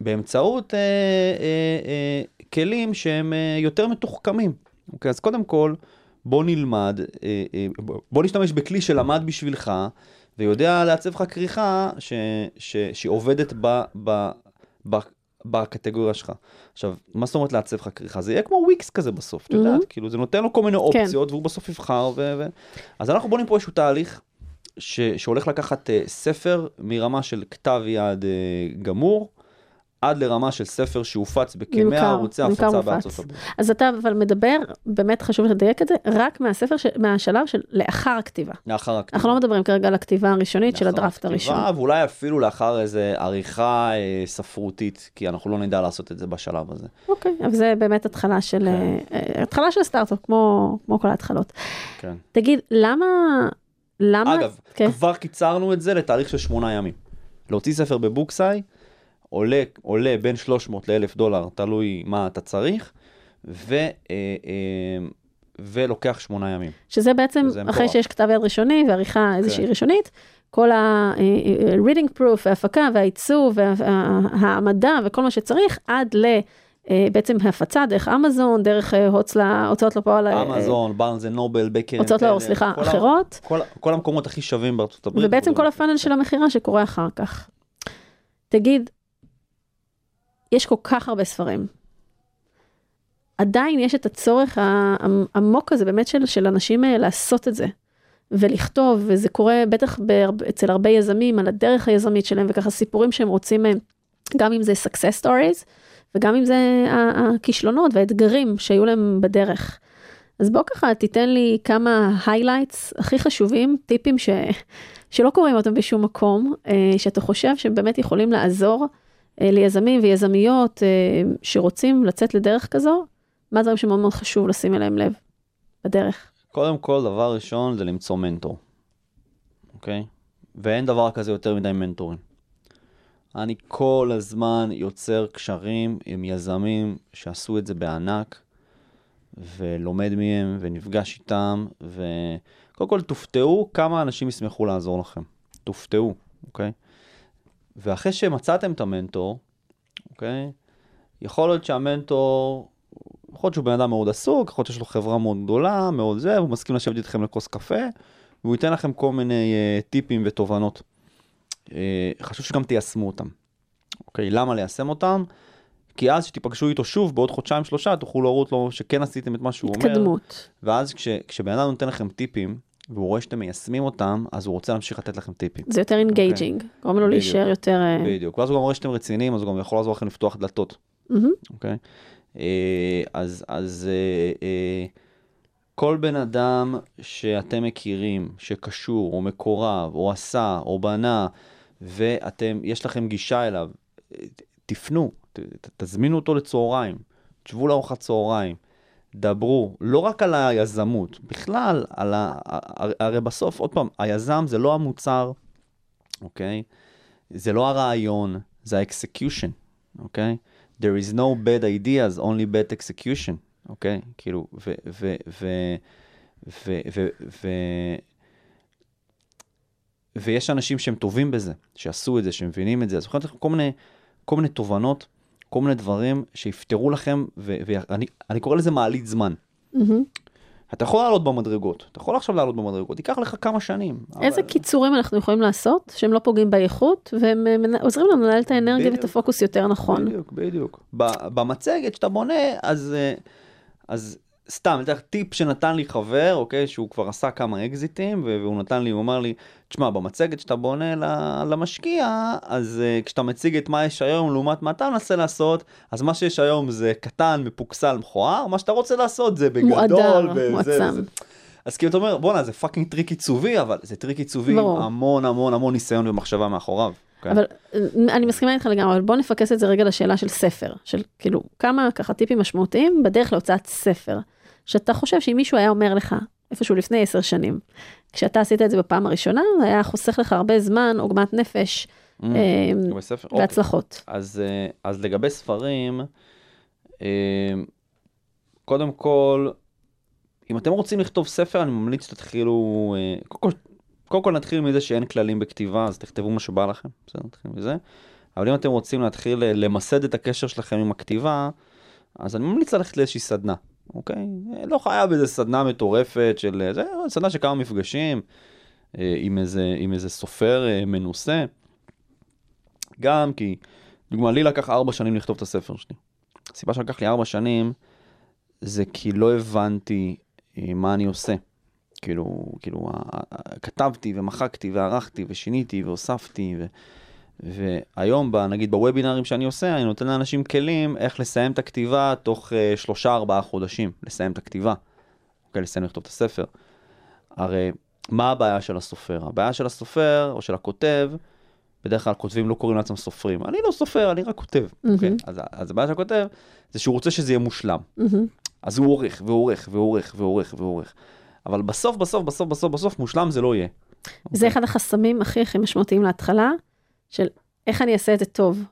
באמצעות אה, אה, כלים שהם יותר מתוחכמים. אוקיי? אז קודם כל, בוא נלמד, בוא נשתמש בכלי שלמד בשבילך, ויודע לעצב לך כריכה שעובדת ב, בקטגוריה שלך. עכשיו, מה זאת אומרת לעצב לך כריכה? זה יהיה כמו וויקס כזה בסוף, את יודעת? כאילו, זה נותן לו כל מיני כן. אופציות, והוא בסוף יבחר. ו... ו... אז אנחנו בונים פה איזשהו תהליך ש... שהולך לקחת uh, ספר מרמה של כתב יד uh, גמור, עד לרמה של ספר שהופץ בכמאה ערוצי הפצה בארצות הברית. אז אתה אבל מדבר, באמת חשוב לדייק את זה, רק מהספר, ש... מהשלב של לאחר הכתיבה. לאחר הכתיבה. אנחנו לא מדברים כרגע על הכתיבה הראשונית של הדראפט הראשון. לאחר הכתיבה, ואולי אפילו לאחר איזה עריכה אה, ספרותית, כי אנחנו לא נדע לעשות את זה בשלב הזה. אוקיי, אבל זה באמת התחלה של, כן. אה, אה התחלה של סטארט-אפ, כמו, כמו כל ההתחלות. כן. תגיד, למה... למה... אגב, כן. כבר קיצרנו את זה לתאריך של שמונה ימים. להוציא ספר בבוקסאי, עולה, עולה בין 300 ל-1,000 דולר, תלוי מה אתה צריך, ו, אה, אה, ולוקח שמונה ימים. שזה בעצם אחרי שיש כתב יד ראשוני ועריכה איזושהי כן. ראשונית, כל ה-reading אה, proof וההפקה והעיצוב והעמדה וכל מה שצריך עד ל... בעצם הפצה דרך אמזון, דרך הוצאות לפועל. אמזון, בארנס נובל, בקר הוצאות לאור, סליחה, אחרות. כל, כל המקומות הכי שווים בארצות הברית. ובעצם כל הפאנל של המכירה שקורה אחר כך. תגיד, יש כל כך הרבה ספרים. עדיין יש את הצורך העמוק הזה באמת של, של אנשים אה, לעשות את זה ולכתוב, וזה קורה בטח בהרבה, אצל הרבה יזמים על הדרך היזמית שלהם וככה סיפורים שהם רוצים, אה, גם אם זה success stories וגם אם זה הכישלונות והאתגרים שהיו להם בדרך. אז בוא ככה תיתן לי כמה highlights הכי חשובים, טיפים ש, שלא קוראים אותם בשום מקום, אה, שאתה חושב שהם באמת יכולים לעזור אה, ליזמים ויזמיות אה, שרוצים לצאת לדרך כזו, מה הדברים שמאוד מאוד חשוב לשים אליהם לב בדרך? קודם כל, דבר ראשון זה למצוא מנטור, אוקיי? ואין דבר כזה יותר מדי מנטורים. אני כל הזמן יוצר קשרים עם יזמים שעשו את זה בענק, ולומד מהם, ונפגש איתם, וקודם כל תופתעו כמה אנשים ישמחו לעזור לכם. תופתעו, אוקיי? ואחרי שמצאתם את המנטור, אוקיי? יכול להיות שהמנטור, יכול להיות שהוא בן אדם מאוד עסוק, יכול להיות שיש לו חברה מאוד גדולה, מאוד זה, הוא מסכים לשבת איתכם לכוס קפה, והוא ייתן לכם כל מיני uh, טיפים ותובנות. Uh, חשוב שגם תיישמו אותם. אוקיי, למה ליישם אותם? כי אז כשתיפגשו איתו שוב בעוד חודשיים שלושה תוכלו להראות לו שכן עשיתם את מה שהוא אומר. התקדמות. ואז כש, כשבן אדם נותן לכם טיפים והוא רואה שאתם מיישמים אותם אז הוא רוצה להמשיך לתת לכם טיפים. זה יותר engaging, גורם לו. להישאר יותר... אה, בדיוק. ואז הוא גם רואה שאתם רציניים אז הוא גם יכול לעזור לכם לפתוח דלתות. אוקיי? אה, אז, אז אה, אה, כל בן אדם שאתם מכירים, שקשור, או מקורב, או עשה, או בנה, ואתם, יש לכם גישה אליו, תפנו, ת, תזמינו אותו לצהריים, תשבו לארוחת צהריים, דברו, לא רק על היזמות, בכלל, על ה... הר- הרי בסוף, עוד פעם, היזם זה לא המוצר, אוקיי? זה לא הרעיון, זה ה-execution, אוקיי? There is no bad ideas, only bad execution, אוקיי? כאילו, ו... ו... ו... ו... ו... ו... ויש אנשים שהם טובים בזה, שעשו את זה, שמבינים את זה, אז לתת לכם כל מיני, כל מיני תובנות, כל מיני דברים שיפתרו לכם, ואני אני קורא לזה מעלית זמן. מהמם. אתה יכול לעלות במדרגות, אתה יכול עכשיו לעלות במדרגות, ייקח לך כמה שנים. איזה אבל- קיצורים אנחנו יכולים לעשות שהם לא פוגעים באיכות והם אה, עוזרים לנו לנהל את האנרגיה בדיוק. ואת הפוקוס יותר נכון. בדיוק, בדיוק. במצגת שאתה בונה, אז, אה, אז סתם, אני אתן לך טיפ שנתן לי חבר, אוקיי, שהוא כבר עשה כמה אקזיטים, והוא נתן לי, הוא אמר לי, תשמע, במצגת שאתה בונה למשקיע, אז uh, כשאתה מציג את מה יש היום לעומת מה אתה מנסה לעשות, אז מה שיש היום זה קטן, מפוקסל, מכוער, מה שאתה רוצה לעשות זה בגדול, מהודר, וזה, מועצם. וזה. אז כאילו אתה אומר, בואנה, זה fucking טריק עיצובי, אבל זה טריק עיצובי עם. המון המון המון ניסיון ומחשבה מאחוריו. אוקיי? אבל אה, אני מסכימה איתך לגמרי, אבל בוא נפקס את זה רגע לשאלה של ספר, של כאילו כמה ככה טיפים משמעותיים בדרך להוצאת ספר, שאתה חושב שאם מישהו היה אומר לך איפשהו לפני עשר שנים, כשאתה עשית את זה בפעם הראשונה, זה היה חוסך לך הרבה זמן, עוגמת נפש Mm, אה? אוקיי. והצלחות. אז, אה, אז לגבי ספרים, אה, קודם כל, אם אתם רוצים לכתוב ספר, אני ממליץ שתתחילו, קודם כל, קודם כל נתחיל מזה שאין כללים בכתיבה, אז תכתבו מה שבא לכם, בסדר, נתחיל מזה. אבל אם אתם רוצים להתחיל למסד את הקשר שלכם עם הכתיבה, אז אני ממליץ ללכת לאיזושהי סדנה, אוקיי? לא חייב איזה סדנה מטורפת של, אה, זה סדנה של כמה מפגשים אה, עם איזה, עם איזה סופר אה, מנוסה. גם כי, דוגמה, לי לקח ארבע שנים לכתוב את הספר שלי. הסיבה שלקח לי ארבע שנים, זה כי לא הבנתי מה אני עושה. כאילו, כאילו, כתבתי ומחקתי וערכתי ושיניתי והוספתי, ו... והיום, ב, נגיד בוובינרים שאני עושה, אני נותן לאנשים כלים איך לסיים את הכתיבה תוך אה, שלושה ארבעה חודשים, לסיים את הכתיבה, אוקיי, לסיים לכתוב את הספר. הרי מה הבעיה של הסופר? הבעיה של הסופר או של הכותב, בדרך כלל כותבים לא קוראים לעצמם סופרים. אני לא סופר, אני רק כותב. מהמם. אוקיי? אז, אז הבעיה של הכותב זה שהוא רוצה שזה יהיה מושלם. מהמם. אז הוא עורך ועורך ועורך ועורך ועורך. אבל בסוף, בסוף, בסוף, בסוף, בסוף, מושלם זה לא יהיה. זה אחד החסמים הכי הכי משמעותיים להתחלה, של איך אני אעשה את זה טוב.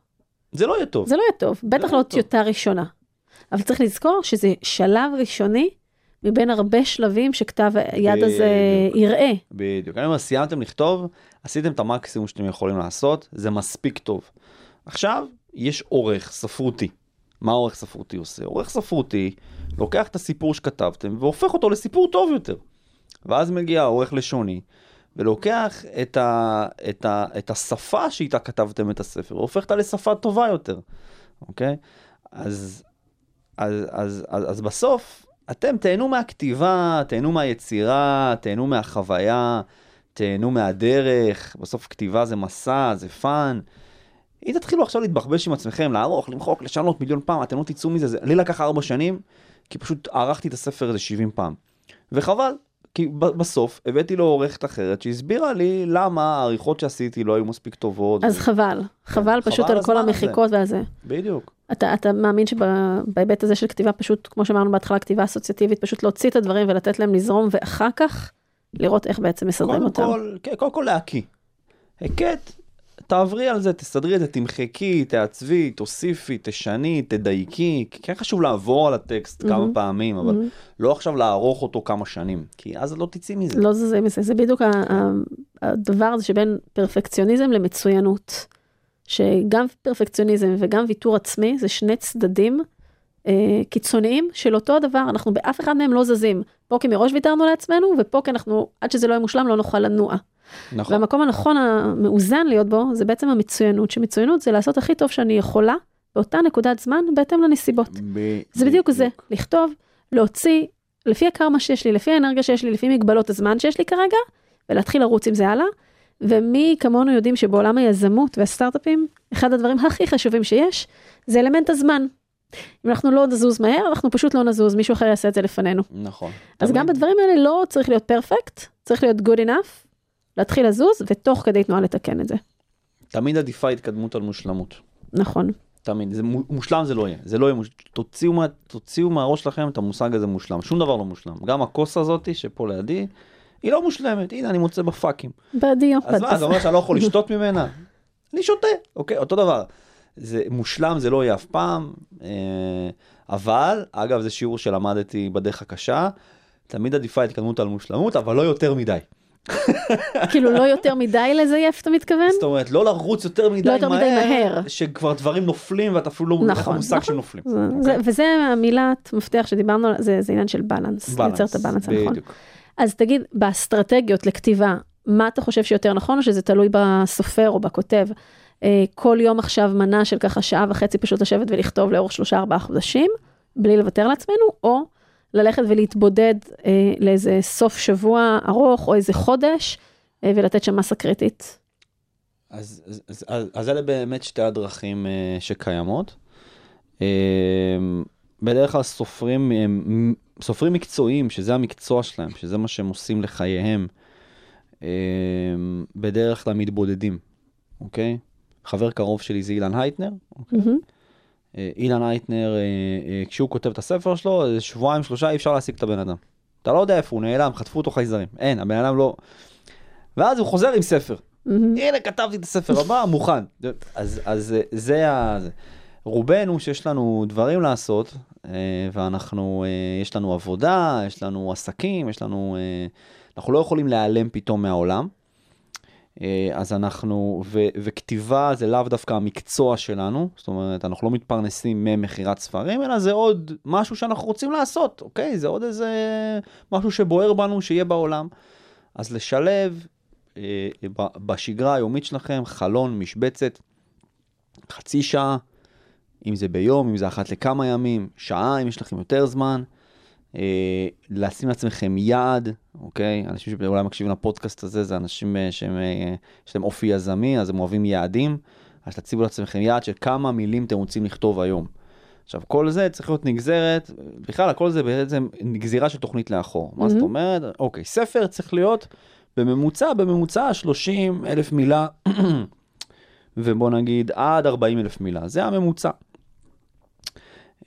זה לא יהיה טוב. זה לא יהיה טוב, בטח לא לא יהיה טוב. טיוטה ראשונה. אבל צריך לזכור שזה שלב ראשוני מבין הרבה שלבים שכתב היד הזה. יראה. בדיוק. אני אומר, סיימתם לכתוב, עשיתם את המקסימום שאתם יכולים לעשות, זה מספיק טוב. עכשיו, יש עורך ספרותי. מה עורך ספרותי עושה? עורך ספרותי לוקח את הסיפור שכתבתם והופך אותו לסיפור טוב יותר. ואז מגיע העורך לשוני, ולוקח את, ה, את, ה, את השפה שאיתה כתבתם את הספר, והופך אותה לשפה טובה יותר, אוקיי? אז, אז, אז, אז, אז בסוף, אתם תהנו מהכתיבה, תהנו מהיצירה, תהנו מהחוויה, תהנו מהדרך, בסוף כתיבה זה מסע, זה fun. אם תתחילו עכשיו להתבחבש עם עצמכם, לערוך, למחוק, לשנות מיליון פעם, אתם לא תצאו מזה, זה... לי לקח ארבע שנים, כי פשוט ערכתי את הספר הזה 70 פעם. וחבל, כי בסוף הבאתי לו עורכת אחרת שהסבירה לי למה העריכות שעשיתי לא היו מספיק טובות. אז ו... חבל, חבל חבל פשוט על על כל. המחיקות והזה. בדיוק. אתה, אתה מאמין שבהיבט הזה של כתיבה פשוט, כמו שאמרנו בהתחלה, כתיבה אסוציאטיבית, פשוט להוציא את הדברים ולתת להם לזרום, ואחר כך לראות איך בעצם מסדרים קודם אותם. כל, כן, קודם כל להקיא. הקאת, תעברי על זה, תסדרי את זה, תמחקי, תעצבי, תוסיפי, תשני, תדייקי. כן חשוב לעבור על הטקסט כמה מהמם. פעמים, אבל מהמם. לא עכשיו לערוך אותו כמה שנים, כי אז לא תצאי מזה. לא מזה, זה בדיוק ה- ה- הדבר הזה שבין פרפקציוניזם למצוינות. שגם פרפקציוניזם וגם ויתור עצמי זה שני צדדים אה, קיצוניים של אותו הדבר, אנחנו באף אחד מהם לא זזים. פה כי מראש ויתרנו לעצמנו, ופה כי אנחנו, עד שזה לא יהיה מושלם, לא נוכל לנוע. נכון. והמקום הנכון המאוזן להיות בו, זה בעצם המצוינות, שמצוינות זה לעשות הכי טוב שאני יכולה, באותה נקודת זמן, בהתאם לנסיבות. ב- זה בדיוק זה, לכתוב, להוציא, לפי הקרמה שיש לי, לפי האנרגיה שיש לי, לפי מגבלות הזמן שיש לי כרגע, ולהתחיל לרוץ עם זה הלאה. ומי כמונו יודעים שבעולם היזמות והסטארט-אפים, אחד הדברים הכי חשובים שיש, זה אלמנט הזמן. אם אנחנו לא נזוז מהר, אנחנו פשוט לא נזוז, מישהו אחר יעשה את זה לפנינו. נכון. אז תמיד- גם בדברים האלה לא צריך להיות פרפקט, צריך להיות good enough, להתחיל לזוז, ותוך כדי תנועה לתקן את זה. תמיד עדיפה התקדמות על מושלמות. נכון. תמיד, זה מו- מושלם זה לא יהיה, זה לא יהיה מושלם, תוציאו, מה, תוציאו מהראש שלכם את המושג הזה מושלם, שום דבר לא מושלם, גם הכוס הזאתי שפה לידי, היא לא מושלמת, הנה אני מוצא בפאקים. בדיו. אז מה, זה אומר שאני לא יכול לשתות ממנה? אני שותה, אוקיי, אותו דבר. זה מושלם זה לא יהיה אף פעם, אה, אבל, אגב זה שיעור שלמדתי בדרך הקשה, תמיד עדיפה התקדמות על מושלמות, אבל לא יותר מדי. כאילו לא יותר מדי לזייף, אתה מתכוון? זאת אומרת, לא לרוץ יותר מדי לא יותר מדי מהר. שכבר דברים נופלים ואתה אפילו לא מבין לך נכון, מושג נכון. שנופלים. זה- אוקיי? זה- וזה המילת מפתח שדיברנו עליה, זה זה עניין של בלנס, לייצר את הבלנס הנכון. אז תגיד, באסטרטגיות לכתיבה, מה אתה חושב שיותר נכון, או שזה תלוי בסופר או בכותב? אה, כל יום עכשיו מנה של ככה שעה וחצי פשוט לשבת ולכתוב לאורך שלושה ארבעה חודשים, בלי לוותר לעצמנו, או ללכת ולהתבודד אה, לאיזה סוף שבוע ארוך, או איזה חודש, אה, ולתת שם מסה קריטית. אז, אז, אז, אז, אז אלה באמת שתי הדרכים אה, שקיימות. אה, בדרך כלל סופרים, אה, סופרים מקצועיים, שזה המקצוע שלהם, שזה מה שהם עושים לחייהם, אה, בדרך כלל מתבודדים, אוקיי? חבר קרוב שלי זה אילן הייטנר. מהמם. אה, אילן הייטנר, אה, אה, כשהוא כותב את הספר שלו, שבועיים, שלושה, אי אפשר להשיג את הבן אדם. אתה לא יודע איפה הוא נעלם, חטפו אותו חייזרים. אין, הבן אדם לא... ואז הוא חוזר עם ספר. הנה כתבתי את הספר הבא, מוכן. אז, אז אה, זה ה... רובנו שיש לנו דברים לעשות, אה, ואנחנו, אה, יש לנו עבודה, יש לנו עסקים, יש לנו... אה, אנחנו לא יכולים להיעלם פתאום מהעולם. אה, אז אנחנו, ו, וכתיבה זה לאו דווקא המקצוע שלנו, זאת אומרת, אנחנו לא מתפרנסים ממכירת ספרים, אלא זה עוד משהו שאנחנו רוצים לעשות, אוקיי? זה עוד איזה משהו שבוער בנו, שיהיה בעולם. אז לשלב אה, בשגרה היומית שלכם חלון, משבצת, חצי שעה, אם זה ביום, אם זה אחת לכמה ימים, שעה, אם יש לכם יותר זמן. אה, לשים לעצמכם יעד, אוקיי? אנשים שאולי מקשיבים לפודקאסט הזה, זה אנשים אה, שהם, אה, יש להם אופי יזמי, אז הם אוהבים יעדים. אז תציבו לעצמכם יעד של כמה מילים אתם רוצים לכתוב היום. עכשיו, כל זה צריך להיות נגזרת, בכלל, הכל זה בעצם גזירה של תוכנית לאחור. מה זאת מהמם. אומרת? אוקיי, ספר צריך להיות בממוצע, בממוצע 30 אלף מילה, ובוא נגיד עד 40 אלף מילה, זה הממוצע.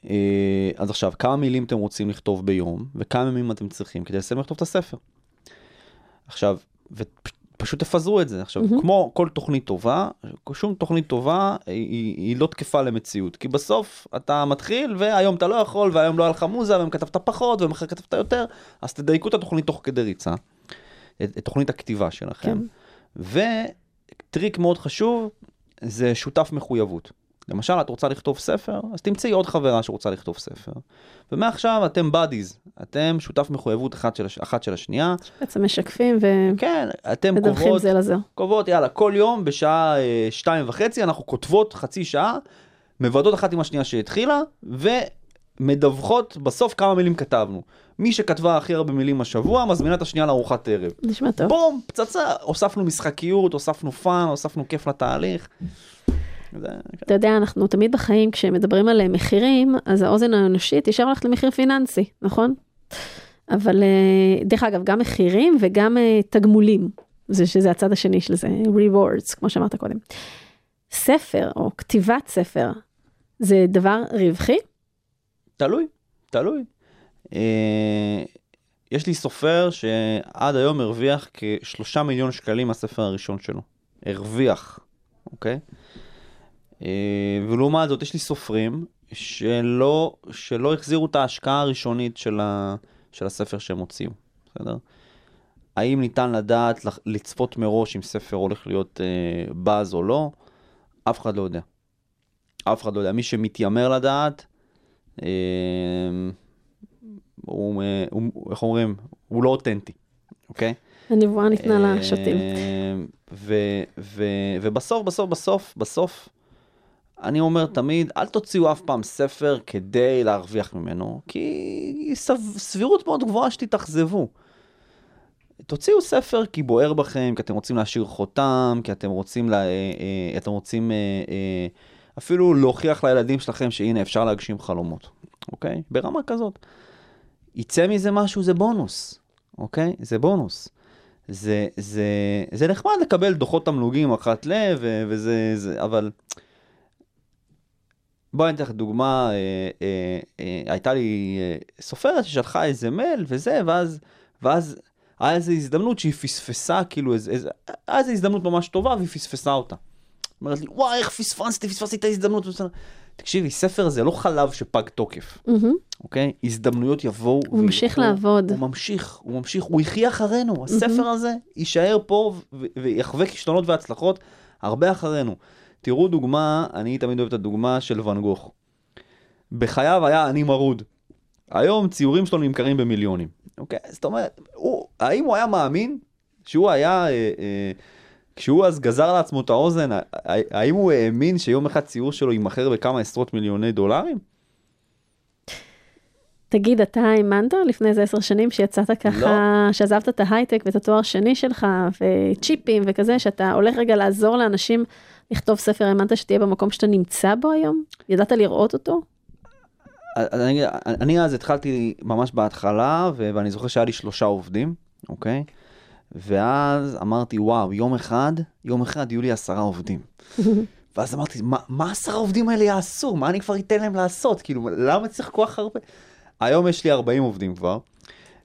אה, אז עכשיו, כמה מילים אתם רוצים לכתוב ביום, וכמה ימים אתם צריכים כדי לסיים לכתוב את הספר. עכשיו, ופשוט תפזרו את זה. עכשיו, מהמם. כמו כל תוכנית טובה, שום תוכנית טובה היא, היא לא תקפה למציאות. כי בסוף אתה מתחיל, והיום אתה לא יכול, והיום לא היה לך מוזה, והיום כתבת פחות, ומחר כתבת יותר, אז תדייקו את התוכנית תוך כדי ריצה, את, את תוכנית הכתיבה שלכם. וטריק מאוד חשוב, זה שותף מחויבות. למשל, את רוצה לכתוב ספר, אז תמצאי עוד חברה שרוצה לכתוב ספר. ומעכשיו אתם buddies, אתם שותף מחויבות אחת של. אחת של השנייה. בעצם משקפים כן, אתם קובעות, זה לזה. קובעות, יאללה, כל יום בשעה אה, שתיים וחצי אנחנו כותבות חצי שעה, מוודאות אחת עם השנייה שהתחילה, ומדווחות בסוף כמה מילים כתבנו. מי שכתבה הכי הרבה מילים השבוע, מזמינה את השנייה לארוחת ערב. נשמע טוב. בום, פצצה, הוספנו משחקיות, הוספנו fun, הוספנו כיף לתהליך. זה, אתה יודע, אנחנו תמיד בחיים, כשמדברים על אה, מחירים, אז האוזן האנושית ישר הולכת למחיר פיננסי, נכון? אבל אה, דרך אגב, גם מחירים וגם אה, תגמולים, זה שזה הצד השני של זה, rewards, כמו שאמרת קודם. ספר או כתיבת ספר, זה דבר רווחי? תלוי, תלוי. אה, יש לי סופר שעד היום הרוויח כשלושה מיליון שקלים מהספר הראשון שלו. הרוויח, אוקיי? אה, ולעומת זאת יש לי סופרים שלא, שלא החזירו את ההשקעה הראשונית של, ה, של הספר שהם הוציאו, בסדר? האם ניתן לדעת לצפות מראש אם ספר הולך להיות אה, באז או לא? אף אחד לא יודע. אף אחד לא יודע. מי שמתיימר לדעת, אה, הוא, אה, הוא, איך אומרים? הוא לא אותנטי, אוקיי? הנבואה ניתנה לשוטים. אה, ו- ובסוף, בסוף, בסוף, בסוף, אני אומר תמיד, אל תוציאו אף פעם ספר כדי להרוויח ממנו, כי סב- סבירות מאוד גבוהה שתתאכזבו. תוציאו ספר כי בוער בכם, כי אתם רוצים להשאיר חותם, כי אתם רוצים, לה, אה, אה, אתם רוצים אה, אפילו להוכיח לילדים שלכם שהנה אפשר להגשים חלומות, אוקיי? ברמה כזאת. יצא מזה משהו, זה בונוס, אוקיי? זה בונוס. זה, זה, זה נחמד לקבל דוחות תמלוגים אחת ל... ו- וזה, זה, אבל... בואי אני אתן לך דוגמה, אה, אה, אה, הייתה לי אה, סופרת ששלחה איזה מייל וזה, ואז, ואז היה איזו הזדמנות שהיא פספסה, כאילו, איזה, איזה, היה איזו הזדמנות ממש טובה והיא פספסה אותה. אומרת לי, וואי, איך פספסתי, פספסתי את ההזדמנות. תקשיבי, ספר זה לא חלב שפג תוקף. אוקיי? הזדמנויות יבואו. הוא ממשיך וילכו. לעבוד. הוא ממשיך, הוא ממשיך, הוא יחיה אחרינו. הספר הזה יישאר פה ויחווה כישלונות והצלחות הרבה אחרינו. תראו דוגמה, אני תמיד אוהב את הדוגמה של ואן גוך. בחייו היה אני מרוד. היום ציורים שלו נמכרים במיליונים. אוקיי? זאת אומרת, הוא, האם הוא היה מאמין שהוא היה, אה, אה, כשהוא אז גזר לעצמו את האוזן, ה- ה- האם הוא האמין שיום אחד ציור שלו יימכר בכמה עשרות מיליוני דולרים? תגיד, אתה האמנת לפני איזה עשר שנים שיצאת ככה, שעזבת את ההייטק ואת התואר השני שלך, וצ'יפים וכזה, שאתה הולך רגע לעזור לאנשים לכתוב ספר, האמנת שתהיה במקום שאתה נמצא בו היום? ידעת לראות אותו? אני, אני אז התחלתי ממש בהתחלה, ו- ואני זוכר שהיה לי שלושה עובדים, אוקיי? ואז אמרתי, וואו, יום אחד, יום אחד יהיו לי עשרה עובדים. ואז אמרתי, מה, מה עשרה עובדים האלה יעשו? מה אני כבר אתן להם לעשות? כאילו, למה צריך כל כך הרבה? היום יש לי 40 עובדים כבר,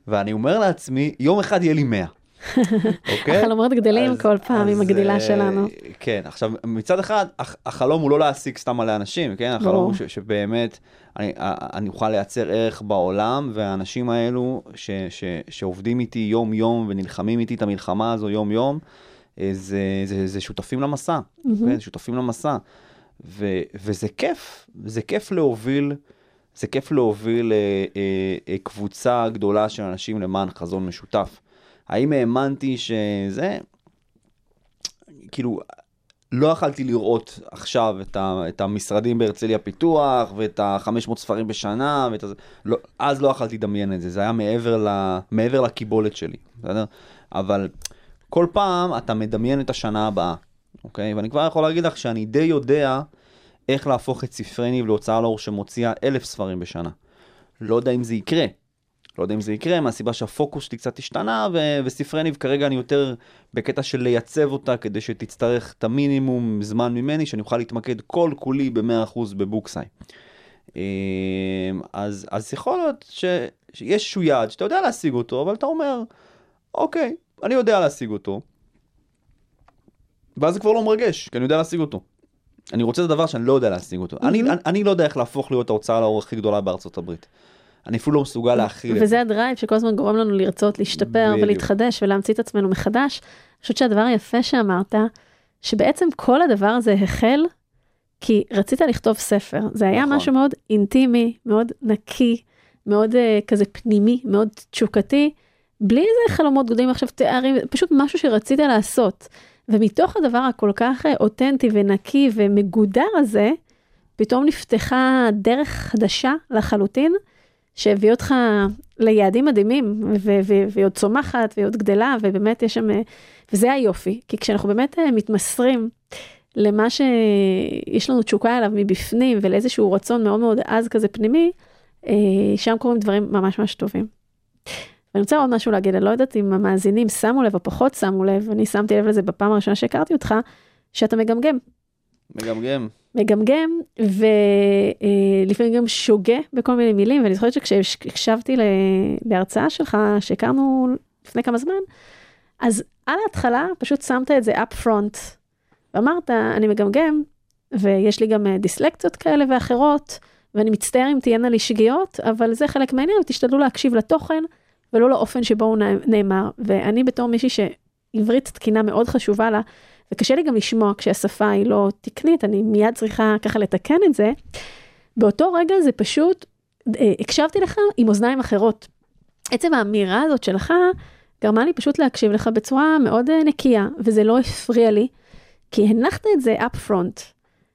ואני אומר לעצמי, יום אחד יהיה לי 100. אוקיי? החלומות גדלים אז- כל פעם עם אז, הגדילה אה, שלנו. כן, עכשיו מצד אחד הח- החלום הוא לא להעסיק סתם מלא אנשים, כן? החלום ברור. הוא ש- שבאמת אני, אני אוכל לייצר ערך בעולם, והאנשים האלו ש, ש, שעובדים איתי יום יום ונלחמים איתי את המלחמה הזו יום יום, אה, זה, זה, זה שותפים למסע, כן? שותפים למסע. ו, וזה כיף, זה כיף להוביל, זה כיף להוביל אה, אה, אה, קבוצה גדולה של אנשים למען חזון משותף. האם האמנתי שזה, כאילו, לא יכלתי לראות עכשיו את, ה, את המשרדים בהרצליה פיתוח ואת ה-500 ספרים בשנה, ואת הזה, לא, אז לא יכלתי לדמיין את זה, זה היה מעבר, ל, מעבר לקיבולת שלי, בסדר? אבל כל פעם אתה מדמיין את השנה הבאה, אוקיי? ואני כבר יכול להגיד לך שאני די יודע איך להפוך את ספרי ניב להוצאה לאור שמוציאה אלף ספרים בשנה. לא יודע אם זה יקרה. לא יודע אם זה יקרה, מהסיבה שהפוקוס שלי קצת השתנה, ו- וספרי ניב כרגע אני יותר בקטע של לייצב אותה, כדי שתצטרך את המינימום זמן ממני, שאני אוכל להתמקד כל כולי ב-100% בבוקסאי. אמ, אז, אז יכול להיות ש, שיש איזשהו יעד שאתה יודע להשיג אותו, אבל אתה אומר, אוקיי, אני יודע להשיג אותו, ואז זה כבר לא מרגש, כי אני יודע להשיג אותו. אני רוצה את הדבר שאני לא יודע להשיג אותו. אני, אני, אני לא יודע איך להפוך להיות ההוצאה לאור הכי גדולה בארצות הברית. אני אפילו לא מסוגל זה. וזה הדרייב שכל הזמן גורם לנו לרצות להשתפר בדיוק. ולהתחדש ולהמציא את עצמנו מחדש. אני חושבת שהדבר היפה שאמרת, שבעצם כל הדבר הזה החל כי רצית לכתוב ספר. זה היה נכון. משהו מאוד אינטימי, מאוד נקי, מאוד uh, כזה פנימי, מאוד תשוקתי, בלי איזה חלומות גדולים עכשיו תארים, פשוט משהו שרצית לעשות. ומתוך הדבר הכל כך אה, אותנטי ונקי ומגודר הזה, פתאום נפתחה דרך חדשה לחלוטין, שהביא אותך ליעדים מדהימים, והיא עוד צומחת, והיא עוד גדלה, ובאמת יש שם, אה, וזה היופי, כי כשאנחנו באמת אה, מתמסרים למה שיש לנו תשוקה אליו מבפנים, ולאיזשהו רצון מאוד מאוד עז כזה פנימי, אה, שם קורים דברים ממש ממש טובים. ואני רוצה עוד משהו להגיד, אני לא יודעת אם המאזינים שמו לב או פחות שמו לב, אני שמתי לב לזה בפעם הראשונה שהכרתי אותך, שאתה מגמגם. מגמגם. מגמגם, ולפעמים גם שוגה בכל מיני מילים, ואני זוכרת שכשהקשבתי להרצאה שלך, שהכרנו לפני כמה זמן, אז על ההתחלה פשוט שמת את זה up front, ואמרת, אני מגמגם, ויש לי גם אה, דיסלקציות כאלה ואחרות, ואני מצטער אם תהיינה לי שגיאות, אבל זה חלק מהעניין, ותשתדלו להקשיב לתוכן, ולא לאופן שבו הוא נא- נאמר. ואני בתור מישהי שעברית תקינה מאוד חשובה לה, וקשה לי גם לשמוע כשהשפה היא לא תקנית, אני מיד צריכה ככה לתקן את זה. באותו רגע זה פשוט אה, הקשבתי לך עם אוזניים אחרות. עצם האמירה הזאת שלך גרמה לי פשוט להקשיב לך בצורה מאוד אה, נקייה, וזה לא הפריע לי, כי הנחת את זה up front,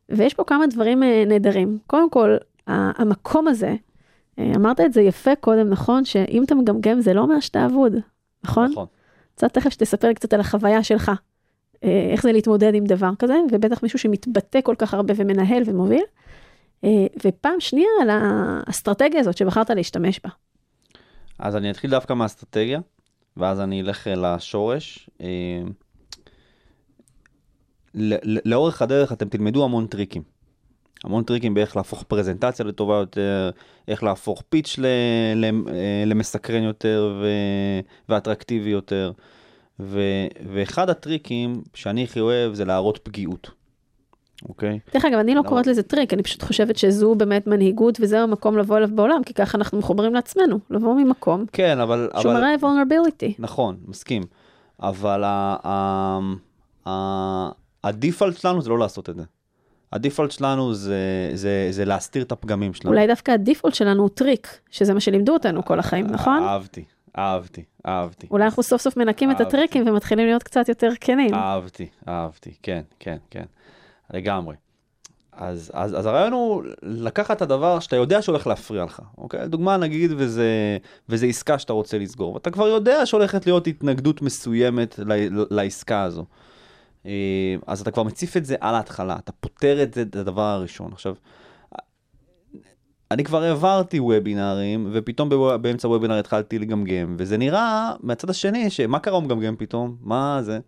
ויש פה כמה דברים אה, נהדרים. קודם כל, המקום הזה, אה, אמרת את זה יפה קודם, נכון? שאם אתה מגמגם זה לא אומר שאתה אבוד, נכון? נכון. קצת תכף שתספר קצת על החוויה שלך, איך זה להתמודד עם דבר כזה, ובטח מישהו שמתבטא כל כך הרבה ומנהל ומוביל. אה, ופעם שנייה על האסטרטגיה הזאת שבחרת להשתמש בה. אז אני אתחיל דווקא מהאסטרטגיה, ואז אני אלך אה, לשורש. אה, לאורך הדרך אתם תלמדו המון טריקים. המון טריקים באיך להפוך פרזנטציה לטובה יותר, איך להפוך פיץ' אה, למסקרן יותר ואטרקטיבי יותר. ו- ואחד הטריקים שאני הכי אוהב זה להראות פגיעות, אוקיי? דרך אגב, אני לא? קוראת לזה טריק, אני פשוט חושבת שזו באמת מנהיגות וזה המקום לבוא אליו בעולם, כי ככה אנחנו מחוברים לעצמנו, לבוא ממקום כן, אבל... שהוא אבל... מראה vulnerability. נכון, מסכים. אבל ה- ה- ה- ה default שלנו זה לא לעשות את זה. ה default שלנו זה, זה, זה להסתיר את הפגמים שלנו. אולי דווקא ה default שלנו הוא טריק, שזה מה שלימדו אותנו כל החיים, נכון? אהבתי, אהבתי, אהבתי. אולי אנחנו סוף סוף מנקים את אהבתי. הטריקים ומתחילים להיות קצת יותר כנים. אהבתי, אהבתי, כן, כן, כן, לגמרי. אז, אז, אז הרעיון הוא לקחת את הדבר שאתה יודע שהולך להפריע לך, אוקיי? דוגמה נגיד וזה, וזה עסקה שאתה רוצה לסגור, ואתה כבר יודע שהולכת להיות התנגדות מסוימת ל, לעסקה הזו. אה, אז אתה כבר מציף את זה על ההתחלה, אתה פותר את זה, את הדבר הראשון. עכשיו, אני כבר העברתי וובינארים, ופתאום בוו- באמצע וובינאר התחלתי לגמגם, וזה נראה מהצד השני, שמה קרה הוא מגמגם פתאום? מה זה?